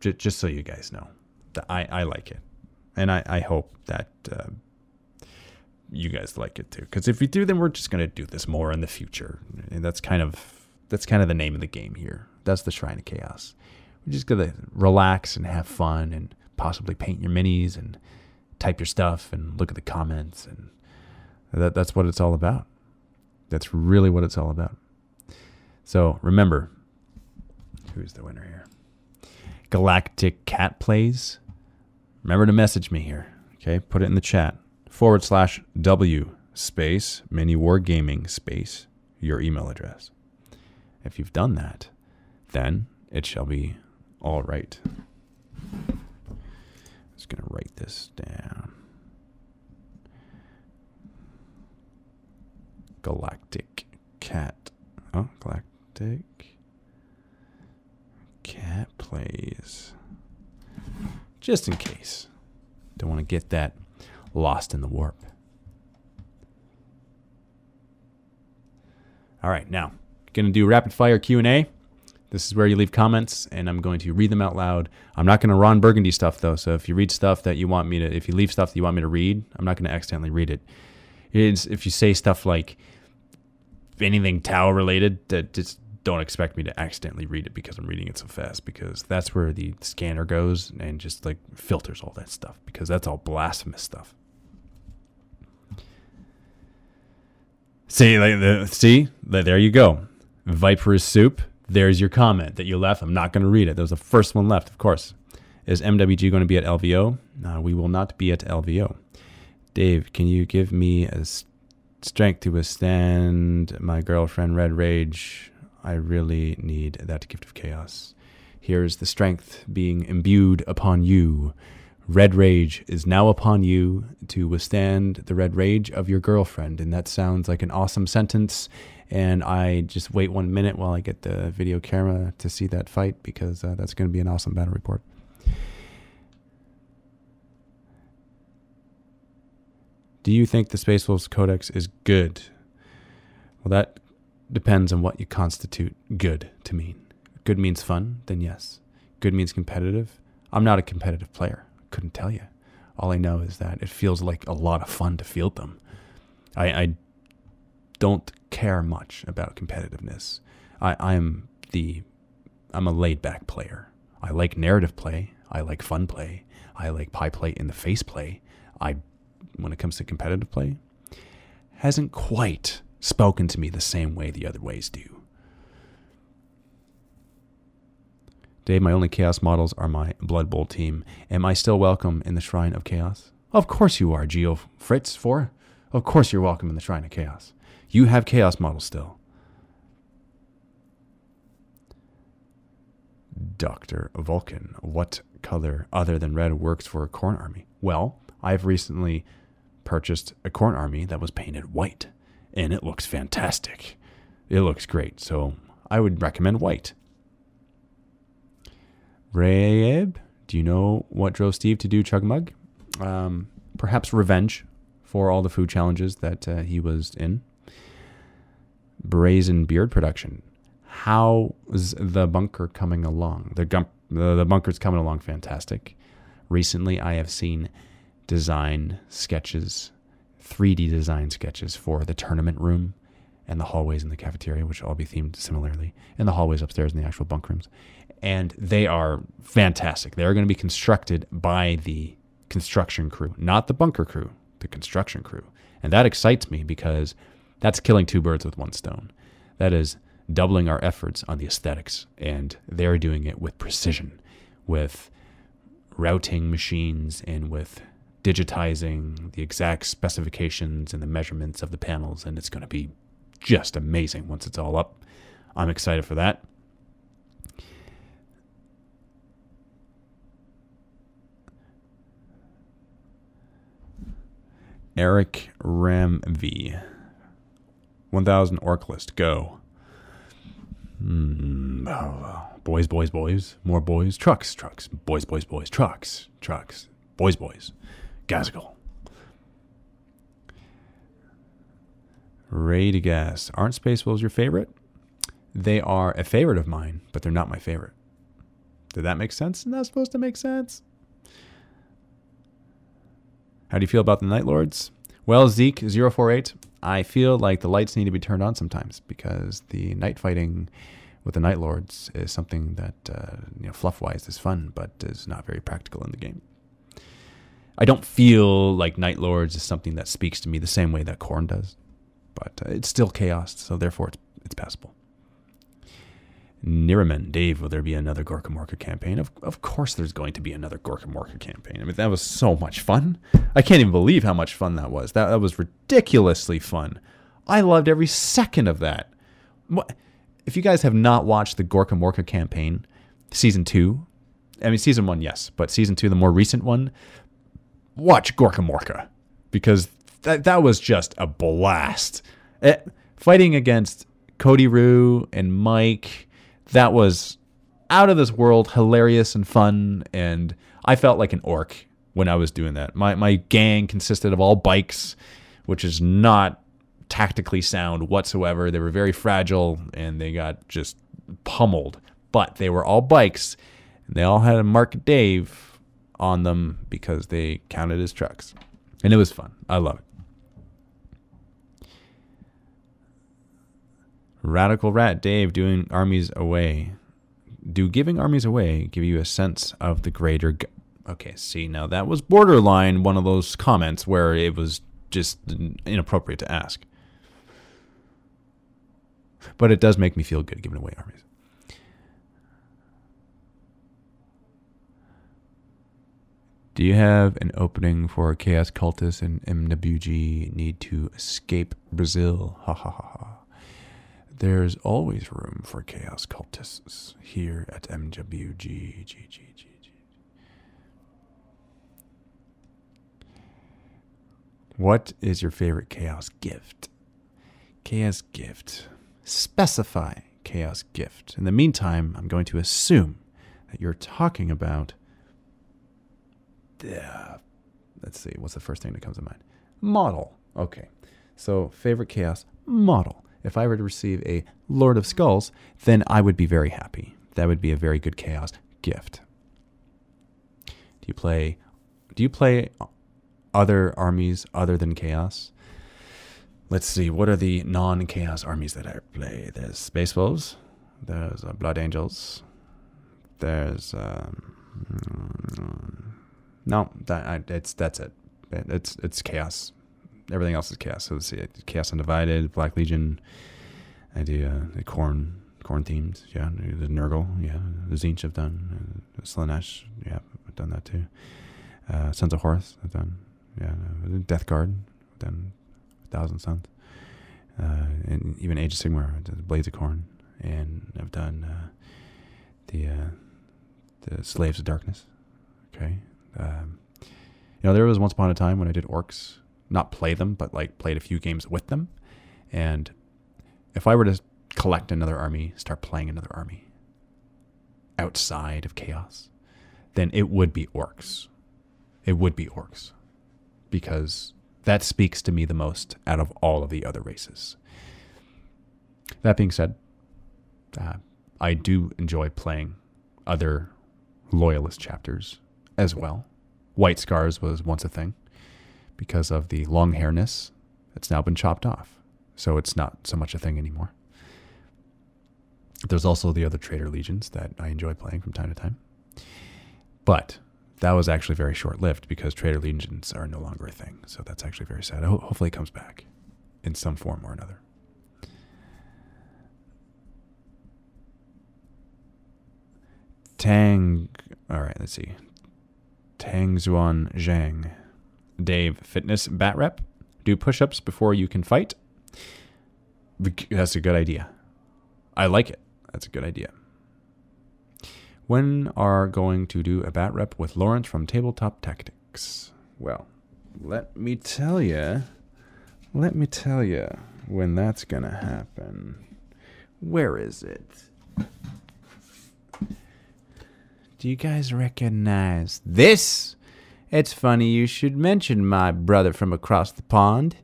J- just so you guys know, I, I like it. And I, I hope that uh, you guys like it too. Because if we do, then we're just going to do this more in the future. And that's kind of that's kind of the name of the game here. That's the Shrine of Chaos. We're just going to relax and have fun and possibly paint your minis and type your stuff and look at the comments. And that, that's what it's all about. That's really what it's all about. So remember, who's the winner here? Galactic Cat Plays. Remember to message me here. Okay, put it in the chat. Forward slash W space mini war gaming space your email address. If you've done that, then it shall be all right. I'm just gonna write this down. Galactic Cat. Oh, Galactic Cat plays. Just in case. Don't want to get that lost in the warp. All right, now going to do rapid fire Q&A. This is where you leave comments, and I'm going to read them out loud. I'm not going to Ron Burgundy stuff though. So if you read stuff that you want me to, if you leave stuff that you want me to read, I'm not going to accidentally read it. If you say stuff like anything Tau related, that just don't expect me to accidentally read it because I'm reading it so fast. Because that's where the scanner goes and just like filters all that stuff. Because that's all blasphemous stuff. See, like the, see, there you go. Viper's soup there's your comment that you left. I'm not going to read it. That was the first one left, of course. Is MWG going to be at LVO? No, uh, we will not be at LVO. Dave, can you give me a strength to withstand my girlfriend Red Rage? I really need that gift of chaos. Here's the strength being imbued upon you. Red rage is now upon you to withstand the red rage of your girlfriend. And that sounds like an awesome sentence and I just wait one minute while I get the video camera to see that fight because uh, that's going to be an awesome battle report. Do you think the Space Wolves Codex is good? Well, that depends on what you constitute good to mean. Good means fun, then yes. Good means competitive. I'm not a competitive player. Couldn't tell you. All I know is that it feels like a lot of fun to field them. I, I don't care much about competitiveness. I, I'm the I'm a laid back player. I like narrative play. I like fun play. I like pie play in the face play. I when it comes to competitive play, hasn't quite spoken to me the same way the other ways do. Dave, my only Chaos models are my Blood Bowl team. Am I still welcome in the Shrine of Chaos? Of course you are, Geo Fritz 4. Of course you're welcome in the Shrine of Chaos. You have chaos models still. Dr. Vulcan, what color other than red works for a Khorne army? Well, I've recently purchased a Khorne army that was painted white, and it looks fantastic. It looks great, so I would recommend white. Rayeb, do you know what drove Steve to do Chugmug? Um, perhaps revenge for all the food challenges that uh, he was in brazen beard production. How's the bunker coming along? The, gum- the, the bunker's coming along fantastic. Recently, I have seen design sketches, 3D design sketches for the tournament room and the hallways in the cafeteria, which will all be themed similarly, and the hallways upstairs in the actual bunk rooms. And they are fantastic. They are going to be constructed by the construction crew, not the bunker crew, the construction crew. And that excites me because that's killing two birds with one stone. That is doubling our efforts on the aesthetics, and they're doing it with precision, with routing machines and with digitizing the exact specifications and the measurements of the panels, and it's going to be just amazing once it's all up. I'm excited for that. Eric Ramv. 1000 orc list. Go. Mm, oh, boys, boys, boys. More boys. Trucks, trucks. Boys, boys, boys. Trucks, trucks. Boys, boys. Gazagal. Ray to gas. Aren't Space Wolves your favorite? They are a favorite of mine, but they're not my favorite. Did that make sense? That supposed to make sense. How do you feel about the Night Lords? Well, Zeke048, I feel like the lights need to be turned on sometimes because the night fighting with the Night Lords is something that, uh, you know, fluff wise is fun, but is not very practical in the game. I don't feel like Night Lords is something that speaks to me the same way that Khorne does, but uh, it's still chaos, so therefore it's, it's passable. Niraman, Dave, will there be another Gorkamorka campaign? Of, of course there's going to be another Gorkamorka campaign. I mean, that was so much fun. I can't even believe how much fun that was. That, that was ridiculously fun. I loved every second of that. If you guys have not watched the Gorkamorka campaign, season two, I mean, season one, yes, but season two, the more recent one, watch Gorkamorka because that, that was just a blast. It, eh, fighting against Cody Rue and Mike that was out of this world, hilarious and fun. And I felt like an orc when I was doing that. My my gang consisted of all bikes, which is not tactically sound whatsoever. They were very fragile and they got just pummeled but they were all bikes. And they all had a Mark Dave on them because they counted as trucks. And it was fun. I love it. Radical Rat Dave doing armies away. Do giving armies away give you a sense of the greater? G- okay, see now that was borderline one of those comments where it was just inappropriate to ask. But it does make me feel good giving away armies. Do you have an opening for Chaos Cultists and MWG need to escape Brazil? Ha ha ha ha. There's always room for Chaos Cultists here at MWG. G, G, G, What is your favorite Chaos gift? Chaos gift. Specify Chaos gift. In the meantime, I'm going to assume that you're talking about uh, let's see, what's the first thing that comes to mind? Model. Okay. So, favorite chaos model. If I were to receive a Lord of Skulls, then I would be very happy. That would be a very good chaos gift. Do you play do you play other armies other than chaos? Let's see, what are the non-chaos armies that I play? There's Space Wolves, there's uh, Blood Angels, there's um, no, that I, it's that's it. It's it's chaos. Everything else is chaos. So it's chaos undivided, Black Legion. I do uh, the corn Khorne themed. Yeah, the Nurgle. Yeah, the Tzeentch I've done. Uh, Slaanesh. Yeah, I've done that too. Uh, Sons of Horus. I've done. Yeah, uh, Death Guard. I've done Thousand Sons. Uh, and even Age of Sigmar. Blades of Khorne, And I've done uh, the uh, the Slaves of Darkness. Okay, um, you know, there was once upon a time when I did orcs, not play them, but like played a few games with them. And if I were to collect another army, start playing another army outside of chaos, then it would be orcs. It would be orcs because that speaks to me the most out of all of the other races. That being said, uh, I do enjoy playing other loyalist chapters as well. White scars was once a thing because of the long hairness. It's now been chopped off, so it's not so much a thing anymore. There's also the other Traitor Legions that I enjoy playing from time to time. But that was actually very short lived because Traitor Legions are no longer a thing. So that's actually very sad. Ho- hopefully it comes back in some form or another. Tang. All right, let's see. Tang Zuan Zhang. Dave, fitness bat rep. Do push ups before you can fight. That's a good idea. I like it. That's a good idea. When are going to do a bat rep with Lawrence from Tabletop Tactics? Well, let me tell you. Let me tell you when that's going to happen. Where is it? Do you guys recognize this? It's funny you should mention my brother from across the pond.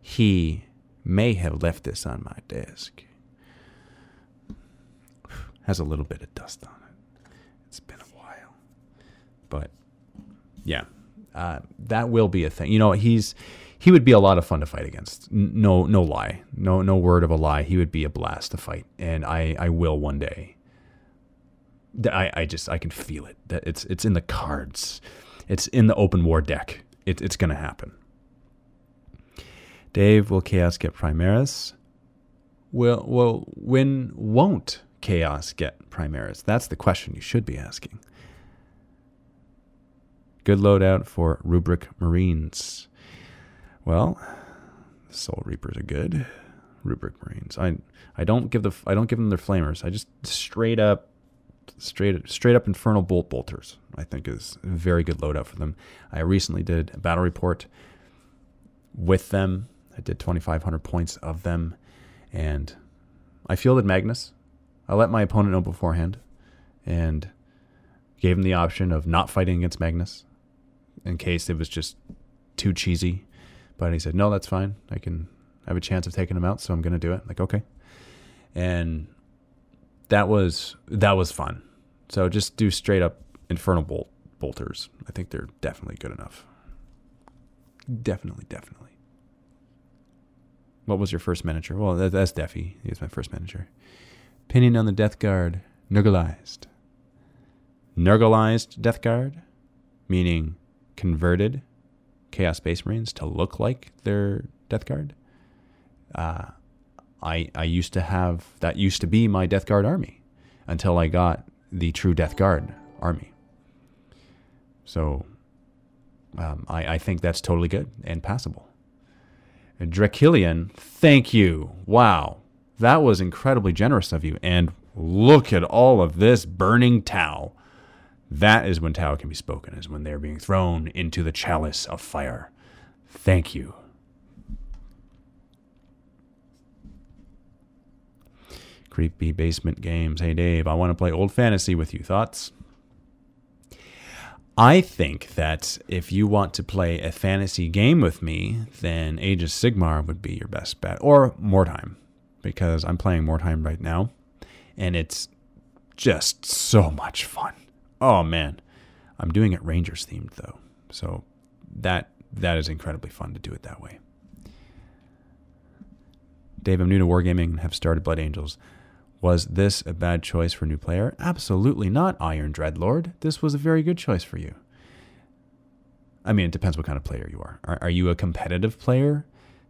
He may have left this on my desk. Has a little bit of dust on it. It's been a while. But yeah, uh, that will be a thing. You know, he's he would be a lot of fun to fight against. No, no lie, no, no word of a lie. He would be a blast to fight, and I, I will one day. I, I just I can feel it. That it's it's in the cards. It's in the open war deck. It, it's to happen. Dave, will Chaos get Primaris? Well, well, when won't Chaos get Primaris? That's the question you should be asking. Good loadout for Rubric Marines. Well, Soul Reapers are good. Rubric Marines. I I don't give the I don't give them their flamers. I just straight up straight straight up infernal bolt bolters. I think is a very good loadout for them. I recently did a battle report with them. I did 2,500 points of them, and I fielded Magnus. I let my opponent know beforehand, and gave him the option of not fighting against Magnus in case it was just too cheesy. But he said, "No, that's fine. I can have a chance of taking him out, so I'm going to do it." Like, okay, and that was that was fun. So just do straight up infernal bolt bolters. I think they're definitely good enough. Definitely, definitely. What was your first miniature? Well, that, that's Defi. He was my first miniature. Opinion on the Death Guard, Nurgleized. Nurgleized Death Guard, meaning converted Chaos Space Marines to look like their Death Guard. Uh, I I used to have that used to be my Death Guard army until I got the true Death Guard army. So um, I, I think that's totally good and passable. Drakilian, thank you. Wow. That was incredibly generous of you. And look at all of this burning Tau. That is when Tau can be spoken, is when they're being thrown into the chalice of fire. Thank you. Creepy basement games. Hey Dave, I want to play old fantasy with you. Thoughts? I think that if you want to play a fantasy game with me, then Age of Sigmar would be your best bet, or Mordheim, because I'm playing Mordheim right now, and it's just so much fun. Oh man, I'm doing it Rangers themed though, so that that is incredibly fun to do it that way. Dave, I'm new to wargaming and have started Blood Angels. Was this a bad choice for a new player? Absolutely not, Iron Dreadlord. This was a very good choice for you. I mean, it depends what kind of player you are. Are, are you a competitive player?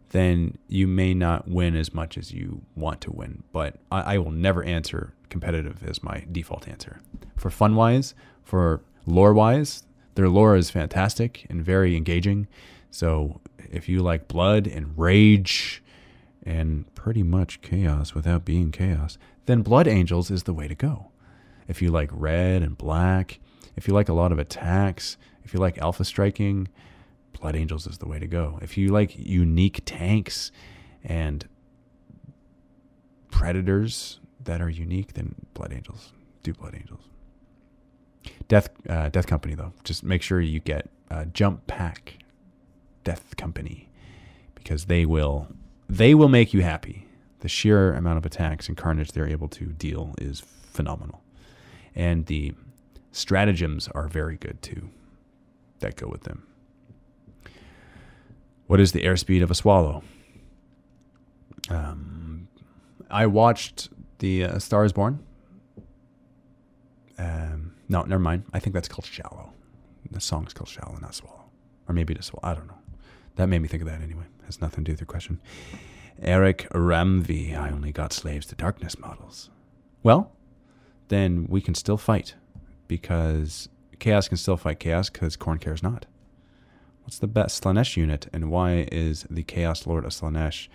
Then you may not win as much as you want to win. But I, I will never answer competitive as my default answer. For fun wise, for lore wise, their lore is fantastic and very engaging. So if you like blood and rage and pretty much chaos without being chaos, then Blood Angels is the way to go. If you like red and black, if you like a lot of attacks, if you like alpha striking, Blood Angels is the way to go. If you like unique tanks and predators that are unique, then Blood Angels. Do Blood Angels. Death uh, Death Company though, just make sure you get uh, Jump Pack Death Company because they will they will make you happy the sheer amount of attacks and carnage they're able to deal is phenomenal. And the stratagems are very good too that go with them. What is the airspeed of a swallow? Um, I watched the uh, Star is Born. Um, no, never mind. I think that's called Shallow. The song's called Shallow, not Swallow. Or maybe it is Swallow. I don't know. That made me think of that anyway. It Has nothing to do with your question. Eric Ramvi, I only got slaves to darkness models. Well, then we can still fight because chaos can still fight chaos because Khorne cares not. What's the best Slaanesh unit and why is the Chaos Lord of Slaanesh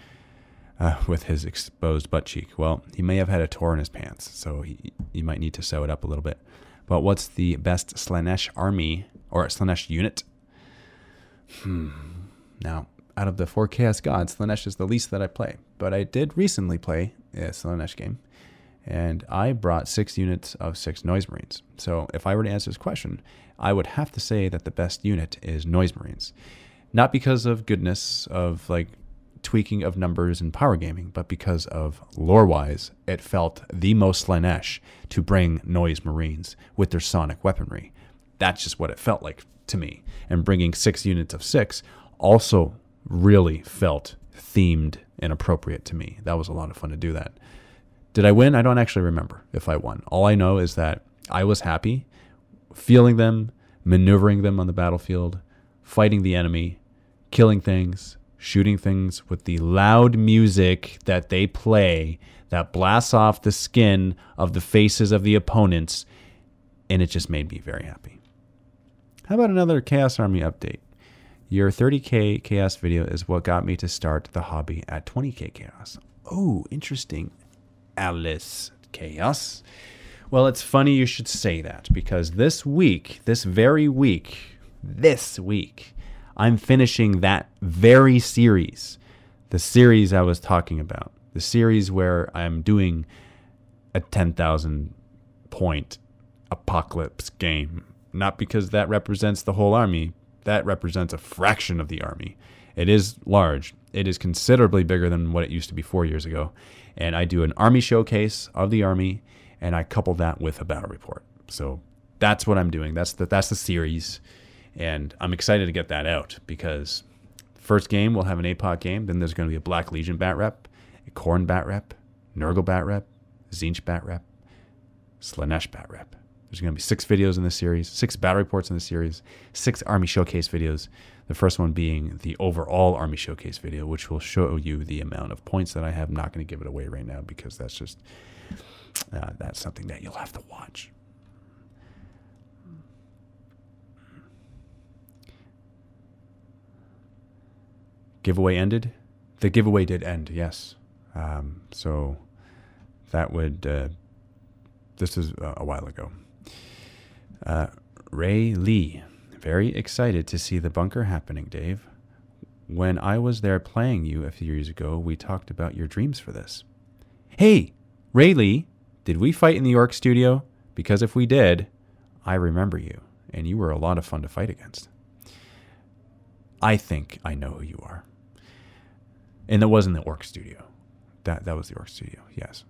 uh, [LAUGHS] with his exposed butt cheek? Well, he may have had a tore in his pants, so he, he might need to sew it up a little bit. But what's the best Slaanesh army or Slaanesh unit? Hmm. Now, out of the four Chaos Gods, Slaanesh is the least that I play. But I did recently play a Slaanesh game, and I brought six units of six Noise Marines. So if I were to answer this question, I would have to say that the best unit is Noise Marines. Not because of goodness, of like tweaking of numbers and power gaming, but because of lore wise, it felt the most Slaanesh to bring Noise Marines with their sonic weaponry. That's just what it felt like to me. And bringing six units of six also really felt themed and appropriate to me. That was a lot of fun to do that. Did I win? I don't actually remember if I won. All I know is that I was happy feeling them, maneuvering them on the battlefield, fighting the enemy, killing things, shooting things with the loud music that they play that blasts off the skin of the faces of the opponents. And it just made me very happy. How about another Chaos Army update? Your 30k chaos video is what got me to start the hobby at 20k chaos. Oh, interesting. Alice Chaos. Well, it's funny you should say that because this week, this very week, this week, I'm finishing that very series. The series I was talking about. The series where I'm doing a 10,000 point apocalypse game. Not because that represents the whole army, that represents a fraction of the army. It is large. It is considerably bigger than what it used to be four years ago. And I do an army showcase of the army, and I couple that with a battle report. So that's what I'm doing. That's the that's the series, and I'm excited to get that out because first game we'll have an APOC game. Then there's going to be a Black Legion bat rep, a Khorne bat rep, Nurgle bat rep, Tzeentch bat rep, Slaanesh bat rep. There's going to be six videos in the series, six battle reports in the series, six Army Showcase videos. The first one being the overall Army Showcase video, which will show you the amount of points that I have. I'm not going to give it away right now because that's just uh, that's something that you'll have to watch. Giveaway ended. The giveaway did end, yes. Um, so that would. Uh, this is a while ago. Uh, Ray Lee, very excited to see the bunker happening, Dave. When I was there playing you a few years ago, we talked about your dreams for this. Hey, Ray Lee, did we fight in the Orc studio? Because if we did, I remember you, and you were a lot of fun to fight against. I think I know who you are. And that wasn't the Orc studio. That that was the Orc studio, yes.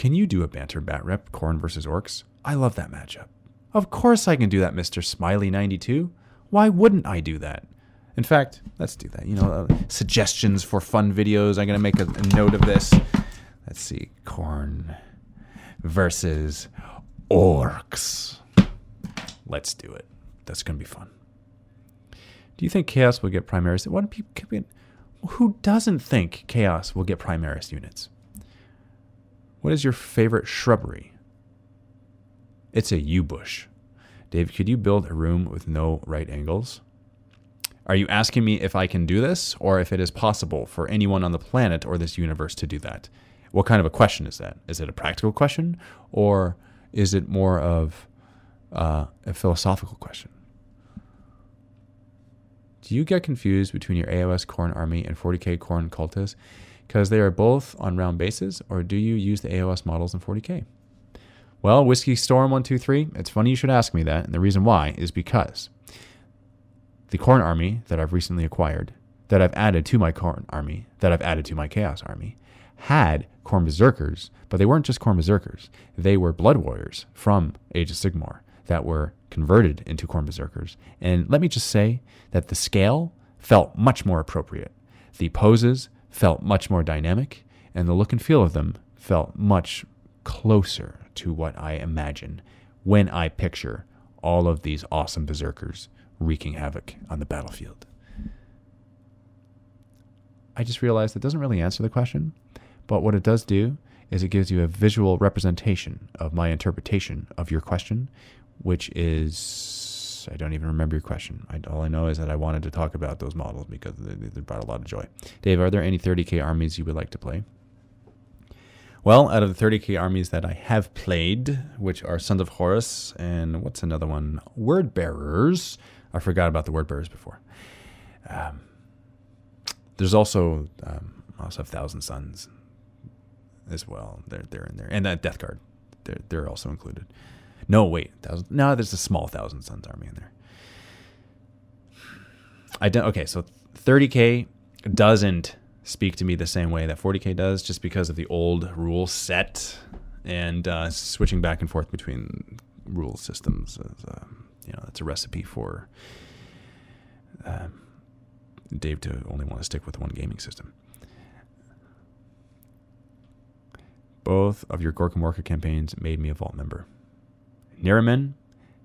Can you do a banter bat rep, Khorne versus Orcs? I love that matchup. Of course I can do that, Mr. Smiley92. Why wouldn't I do that? In fact, let's do that. You know, uh, suggestions for fun videos. I'm going to make a, a note of this. Let's see. Khorne versus Orcs. Let's do it. That's going to be fun. Do you think Chaos will get Primaris? What people, who doesn't think Chaos will get Primaris units? What is your favorite shrubbery? It's a yew bush. Dave, could you build a room with no right angles? Are you asking me if I can do this or if it is possible for anyone on the planet or this universe to do that? What kind of a question is that? Is it a practical question or is it more of uh, a philosophical question? Do you get confused between your AOS Khorne army and 40k Khorne cultists because they are both on round bases, or do you use the AOS models in 40k? Well, Whiskey Storm 123, it's funny you should ask me that. And the reason why is because the Khorne army that I've recently acquired, that I've added to my Khorne army, that I've added to my Chaos army, had Khorne Berserkers, but they weren't just Khorne Berserkers. They were Blood Warriors from Age of Sigmar that were converted into Khorne Berserkers. And let me just say that the scale felt much more appropriate. The poses felt much more dynamic, and the look and feel of them felt much closer to what I imagine when I picture all of these awesome berserkers wreaking havoc on the battlefield. I just realized that doesn't really answer the question, but what it does do is it gives you a visual representation of my interpretation of your question, which is I don't even remember your question. I, all I know is that I wanted to talk about those models because they, they brought a lot of joy. Dave, are there any 30k armies you would like to play? Well, out of the 30k armies that I have played, which are Sons of Horus and what's another one? Word Bearers. I forgot about the Word Bearers before. Um, there's also um, also have Thousand Sons as well. They're they're in there, and that Death Guard. They're they're also included. No, wait, thousand. No, there's a small Thousand Sons army in there. I don't. Okay, so 30k doesn't speak to me the same way that 40k does, just because of the old rule set and uh, switching back and forth between rule systems. Is, uh, you know, that's a recipe for uh, Dave to only want to stick with one gaming system. Both of your Gorkamorka campaigns made me a Vault member. Niraman,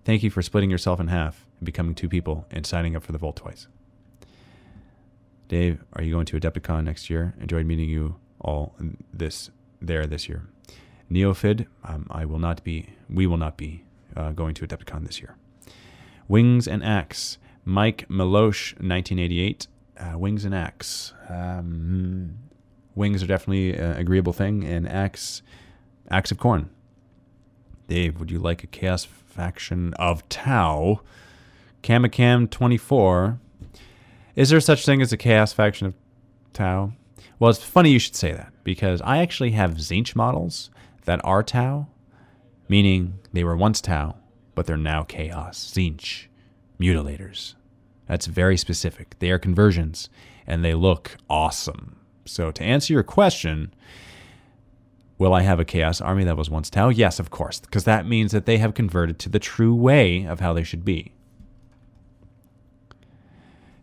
thank you for splitting yourself in half and becoming two people and signing up for the Vault twice. Dave, are you going to Adepticon next year? Enjoyed meeting you all this there this year. Neofid, um, I will not be. We will not be uh, going to Adepticon this year. Wings and Axe, Mike Melosh, 1988. Uh, wings and Axe. Um, wings are definitely an agreeable thing, and Axe, Axe of Khorne. Dave, would you like a Chaos faction of Tau? Kamikam 24 is there such thing as a chaos faction of Tau? Well, it's funny you should say that because I actually have Tzeentch models that are Tau, meaning they were once Tau, but they're now chaos. Tzeentch, mutilators. That's very specific. They are conversions and they look awesome. So, to answer your question, Will I have a chaos army that was once Tau? Yes, of course, because that means that they have converted to the true way of how they should be.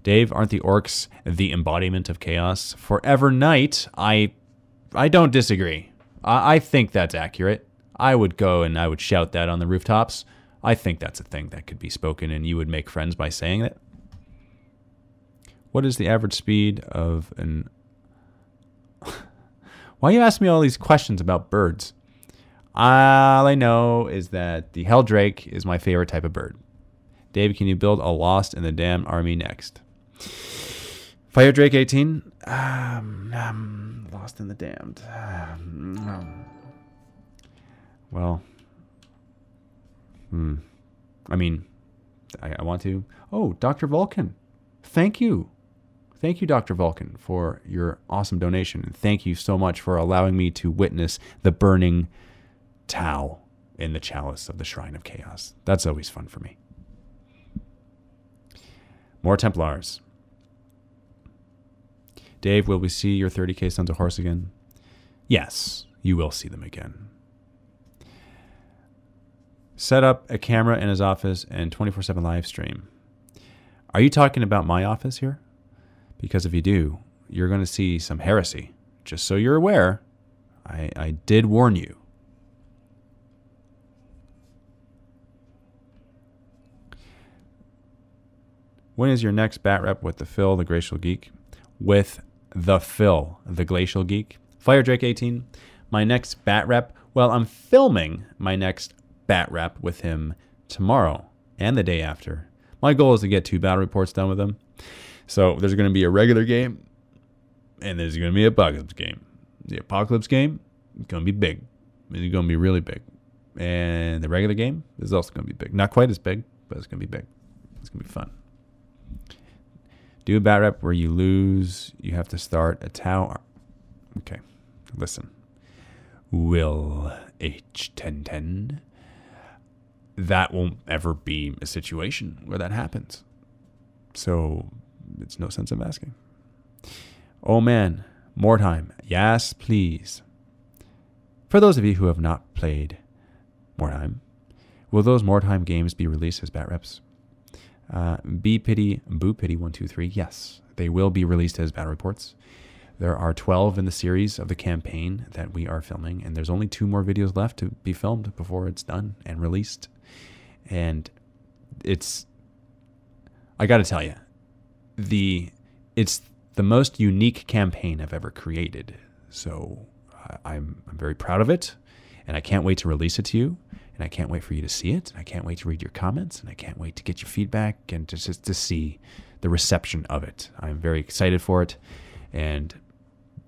Dave, aren't the orcs the embodiment of chaos? Forever Night, I I don't disagree. I, I think that's accurate. I would go and I would shout that on the rooftops. I think that's a thing that could be spoken and you would make friends by saying it. What is the average speed of an Why you ask me all these questions about birds? All I know is that the Heldrake is my favorite type of bird. Dave, can you build a Lost and the Damned army next? Fire Drake 18. Um, um, lost and the Damned. Um. well, hmm. I mean, I, I want to. Oh, Dr. Vulcan. Thank you. Thank you, Dr. Vulcan, for your awesome donation. And thank you so much for allowing me to witness the burning Tau in the chalice of the Shrine of Chaos. That's always fun for me. More Templars. Dave, will we see your 30k Sons of Horus again? Yes, you will see them again. Set up a camera in his office and 24 7 live stream. Are you talking about my office here? Because if you do, you're going to see some heresy. Just so you're aware, I, I did warn you. When is your next bat rep with the Phil, the Glacial Geek? With the Phil, the Glacial Geek. Fire Drake 18. My next bat rep. Well, I'm filming my next bat rep with him tomorrow and the day after. My goal is to get two battle reports done with him. So there's going to be a regular game and there's going to be a apocalypse game. The apocalypse game is going to be big. It's going to be really big. And the regular game is also going to be big. Not quite as big, but it's going to be big. It's going to be fun. Do a bat rep where you lose. You have to start a tower. Okay, listen. Will H1010. That won't ever be a situation where that happens. So it's no sense of asking. Oh man, more time. Yes, please. For those of you who have not played Mordheim, will those Mordheim games be released as bat reps? Uh, B Pity, Boo Pity 123, yes, they will be released as battle reports. There are 12 in the series of the campaign that we are filming, and there's only two more videos left to be filmed before it's done and released. And it's, I got to tell you, the it's the most unique campaign I've ever created. So I, I'm I'm very proud of it, and I can't wait to release it to you and I can't wait for you to see it. And I can't wait to read your comments, and I can't wait to get your feedback and just, just to see the reception of it. I'm very excited for it, and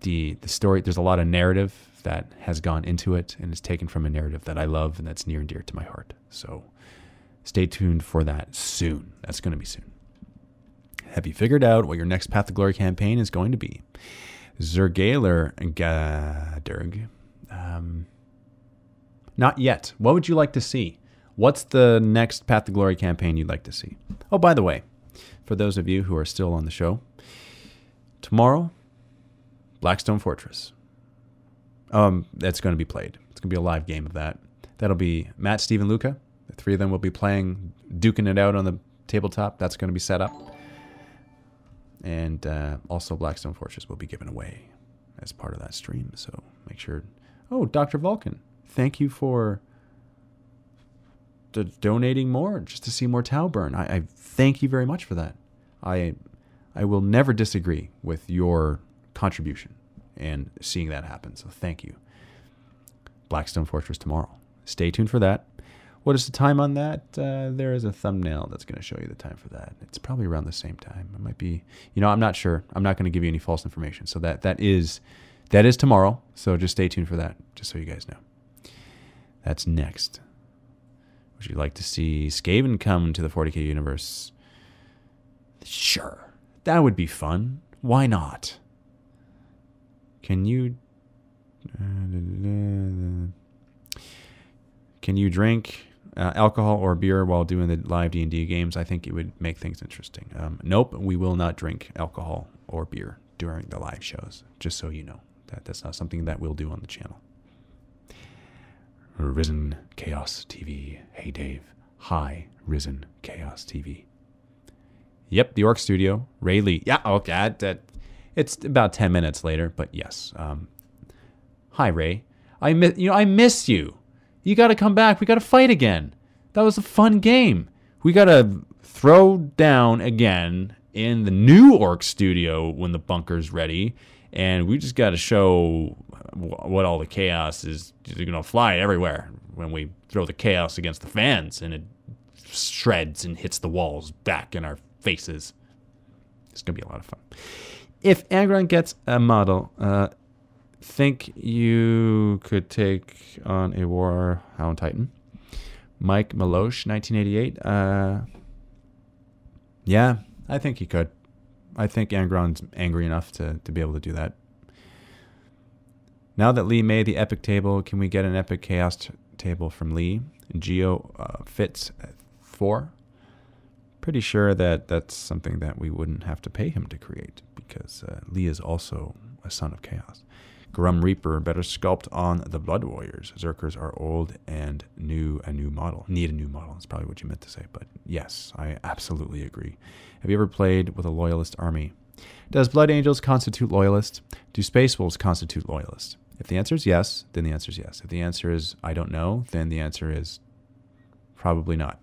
the the story. There's a lot of narrative that has gone into it, and is taken from a narrative that I love and that's near and dear to my heart. So stay tuned for that soon. That's going to be soon. Have you figured out what your next Path to Glory campaign is going to be? Zergaler Gadurg. Um, not yet. What would you like to see? What's the next Path to Glory campaign you'd like to see? Oh, by the way, for those of you who are still on the show, tomorrow, Blackstone Fortress. Um, that's going to be played. It's going to be a live game of that. That'll be Matt, Steve, Luca. The three of them will be playing, duking it out on the tabletop. That's going to be set up. And uh, also, Blackstone Fortress will be given away as part of that stream. So make sure. Oh, Dr. Vulcan thank you for donating more just to see more Tau burn. I, I thank you very much for that. I I will never disagree with your contribution and seeing that happen. So thank you. Blackstone Fortress tomorrow. Stay tuned for that. What is the time on that? Uh, there is a thumbnail that's going to show you the time for that. It's probably around the same time. It might be, you know, I'm not sure. I'm not going to give you any false information. So that that is that is tomorrow. So just stay tuned for that, just so you guys know. That's next. Would you like to see Skaven come to the 40k universe? Sure. That would be fun. Why not? Can you Can you drink uh, alcohol or beer while doing the live D&D games? I think it would make things interesting. Um, nope, we will not drink alcohol or beer during the live shows, just so you know. That that's not something that we'll do on the channel. Risen Chaos TV. Hey, Dave. Hi, Risen Chaos TV. Yep, the Orc Studio. Ray Lee. Yeah, okay. That, that, it's about 10 minutes later, but yes. Um, hi, Ray. I miss, you know, I miss you. You got to come back. We got to fight again. That was a fun game. We got to throw down again in the new Orc Studio when the bunker's ready, and we just got to show what all the chaos is going to fly everywhere when we throw the chaos against the fans and it shreds and hits the walls back in our faces. It's going to be a lot of fun. If Angron gets a model, uh, think you could take on a War Hound Titan? Mike Malosh, 1988. Uh, yeah, I think he could. I think Angron's angry enough to, to be able to do that. Now that Lee made the epic table, can we get an epic chaos t- table from Lee? Geo uh, fits four. Pretty sure that that's something that we wouldn't have to pay him to create because uh, Lee is also a son of chaos. Grum Reaper better sculpt on the Blood Warriors. Zerkers are old and new a new model. Need a new model. That's probably what you meant to say, but yes, I absolutely agree. Have you ever played with a loyalist army? Does Blood Angels constitute loyalists? Do Space Wolves constitute loyalists? If the answer is yes, then the answer is yes. If the answer is I don't know, then the answer is probably not.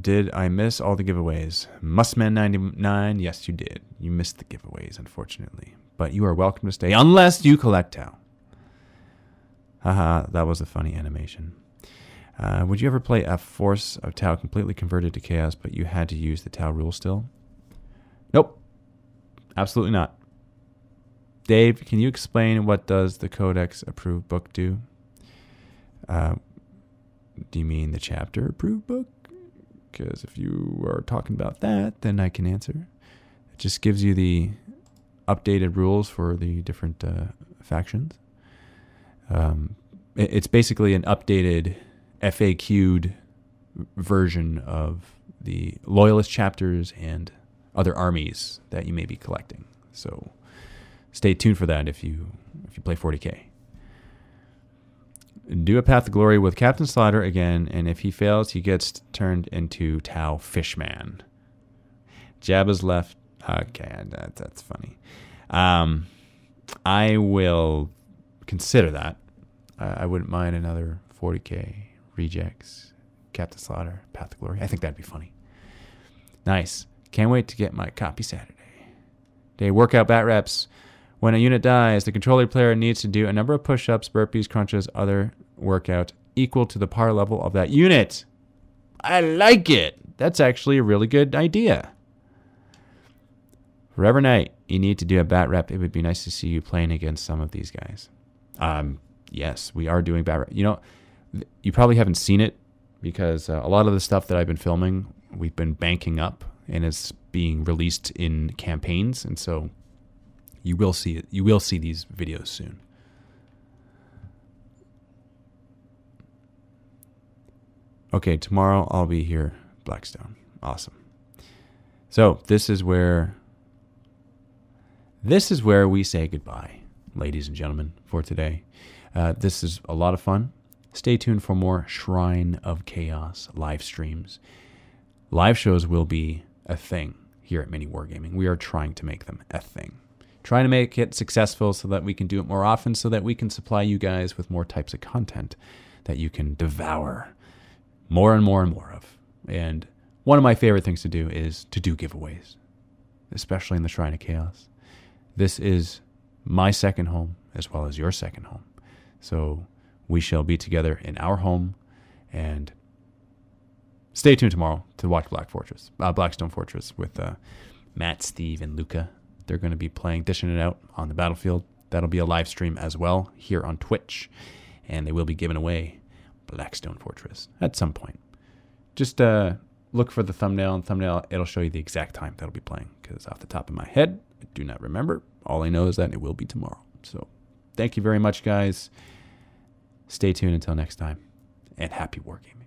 Did I miss all the giveaways? Mustman99, yes, you did. You missed the giveaways, unfortunately. But you are welcome to stay unless you collect Tau. Haha, that was a funny animation. Uh, would you ever play a Force of Tau completely converted to Chaos, but you had to use the Tau rule still? Nope. Absolutely not. Dave, can you explain what does the Codex approved book do? Uh, do you mean the chapter approved book? Because if you are talking about that, then I can answer. It just gives you the updated rules for the different uh, factions. Um, it, it's basically an updated FAQ'd version of the loyalist chapters and other armies that you may be collecting. So stay tuned for that if you if you play 40k. Do a Path to Glory with Captain Slaughter again, and if he fails, he gets turned into Tau Fishman. Jabba's left. Okay, that, that's funny. Um, I will consider that. I wouldn't mind another 40k rejects, Captain Slaughter, Path to Glory. I think that'd be funny. Nice. Can't wait to get my copy Saturday. Day workout bat reps. When a unit dies, the controller player needs to do a number of push ups, burpees, crunches, other workout equal to the par level of that unit. I like it. That's actually a really good idea. Forever Night, you need to do a bat rep. It would be nice to see you playing against some of these guys. Um, yes, we are doing bat rep. You know, you probably haven't seen it because uh, a lot of the stuff that I've been filming, we've been banking up and it's being released in campaigns, and so you will see it. You will see these videos soon. Okay, tomorrow I'll be here, Blackstone. Awesome. So this is where this is where we say goodbye, ladies and gentlemen, for today. Uh, this is a lot of fun. Stay tuned for more Shrine of Chaos live streams. Live shows will be a thing here at Mini Wargaming. We are trying to make them a thing. Trying to make it successful so that we can do it more often, so that we can supply you guys with more types of content that you can devour more and more and more of. And one of my favorite things to do is to do giveaways, especially in the Shrine of Chaos. This is my second home as well as your second home. So we shall be together in our home and stay tuned tomorrow to watch Black Fortress, uh, Blackstone Fortress with uh, Matt, Steve, and Luca. They're going to be playing, dishing it out on the battlefield. That'll be a live stream as well here on Twitch, and they will be giving away Blackstone Fortress at some point. Just uh, look for the thumbnail and thumbnail. It'll show you the exact time that'll be playing. Because off the top of my head, I do not remember. All I know is that it will be tomorrow. So, thank you very much, guys. Stay tuned until next time, and happy wargaming.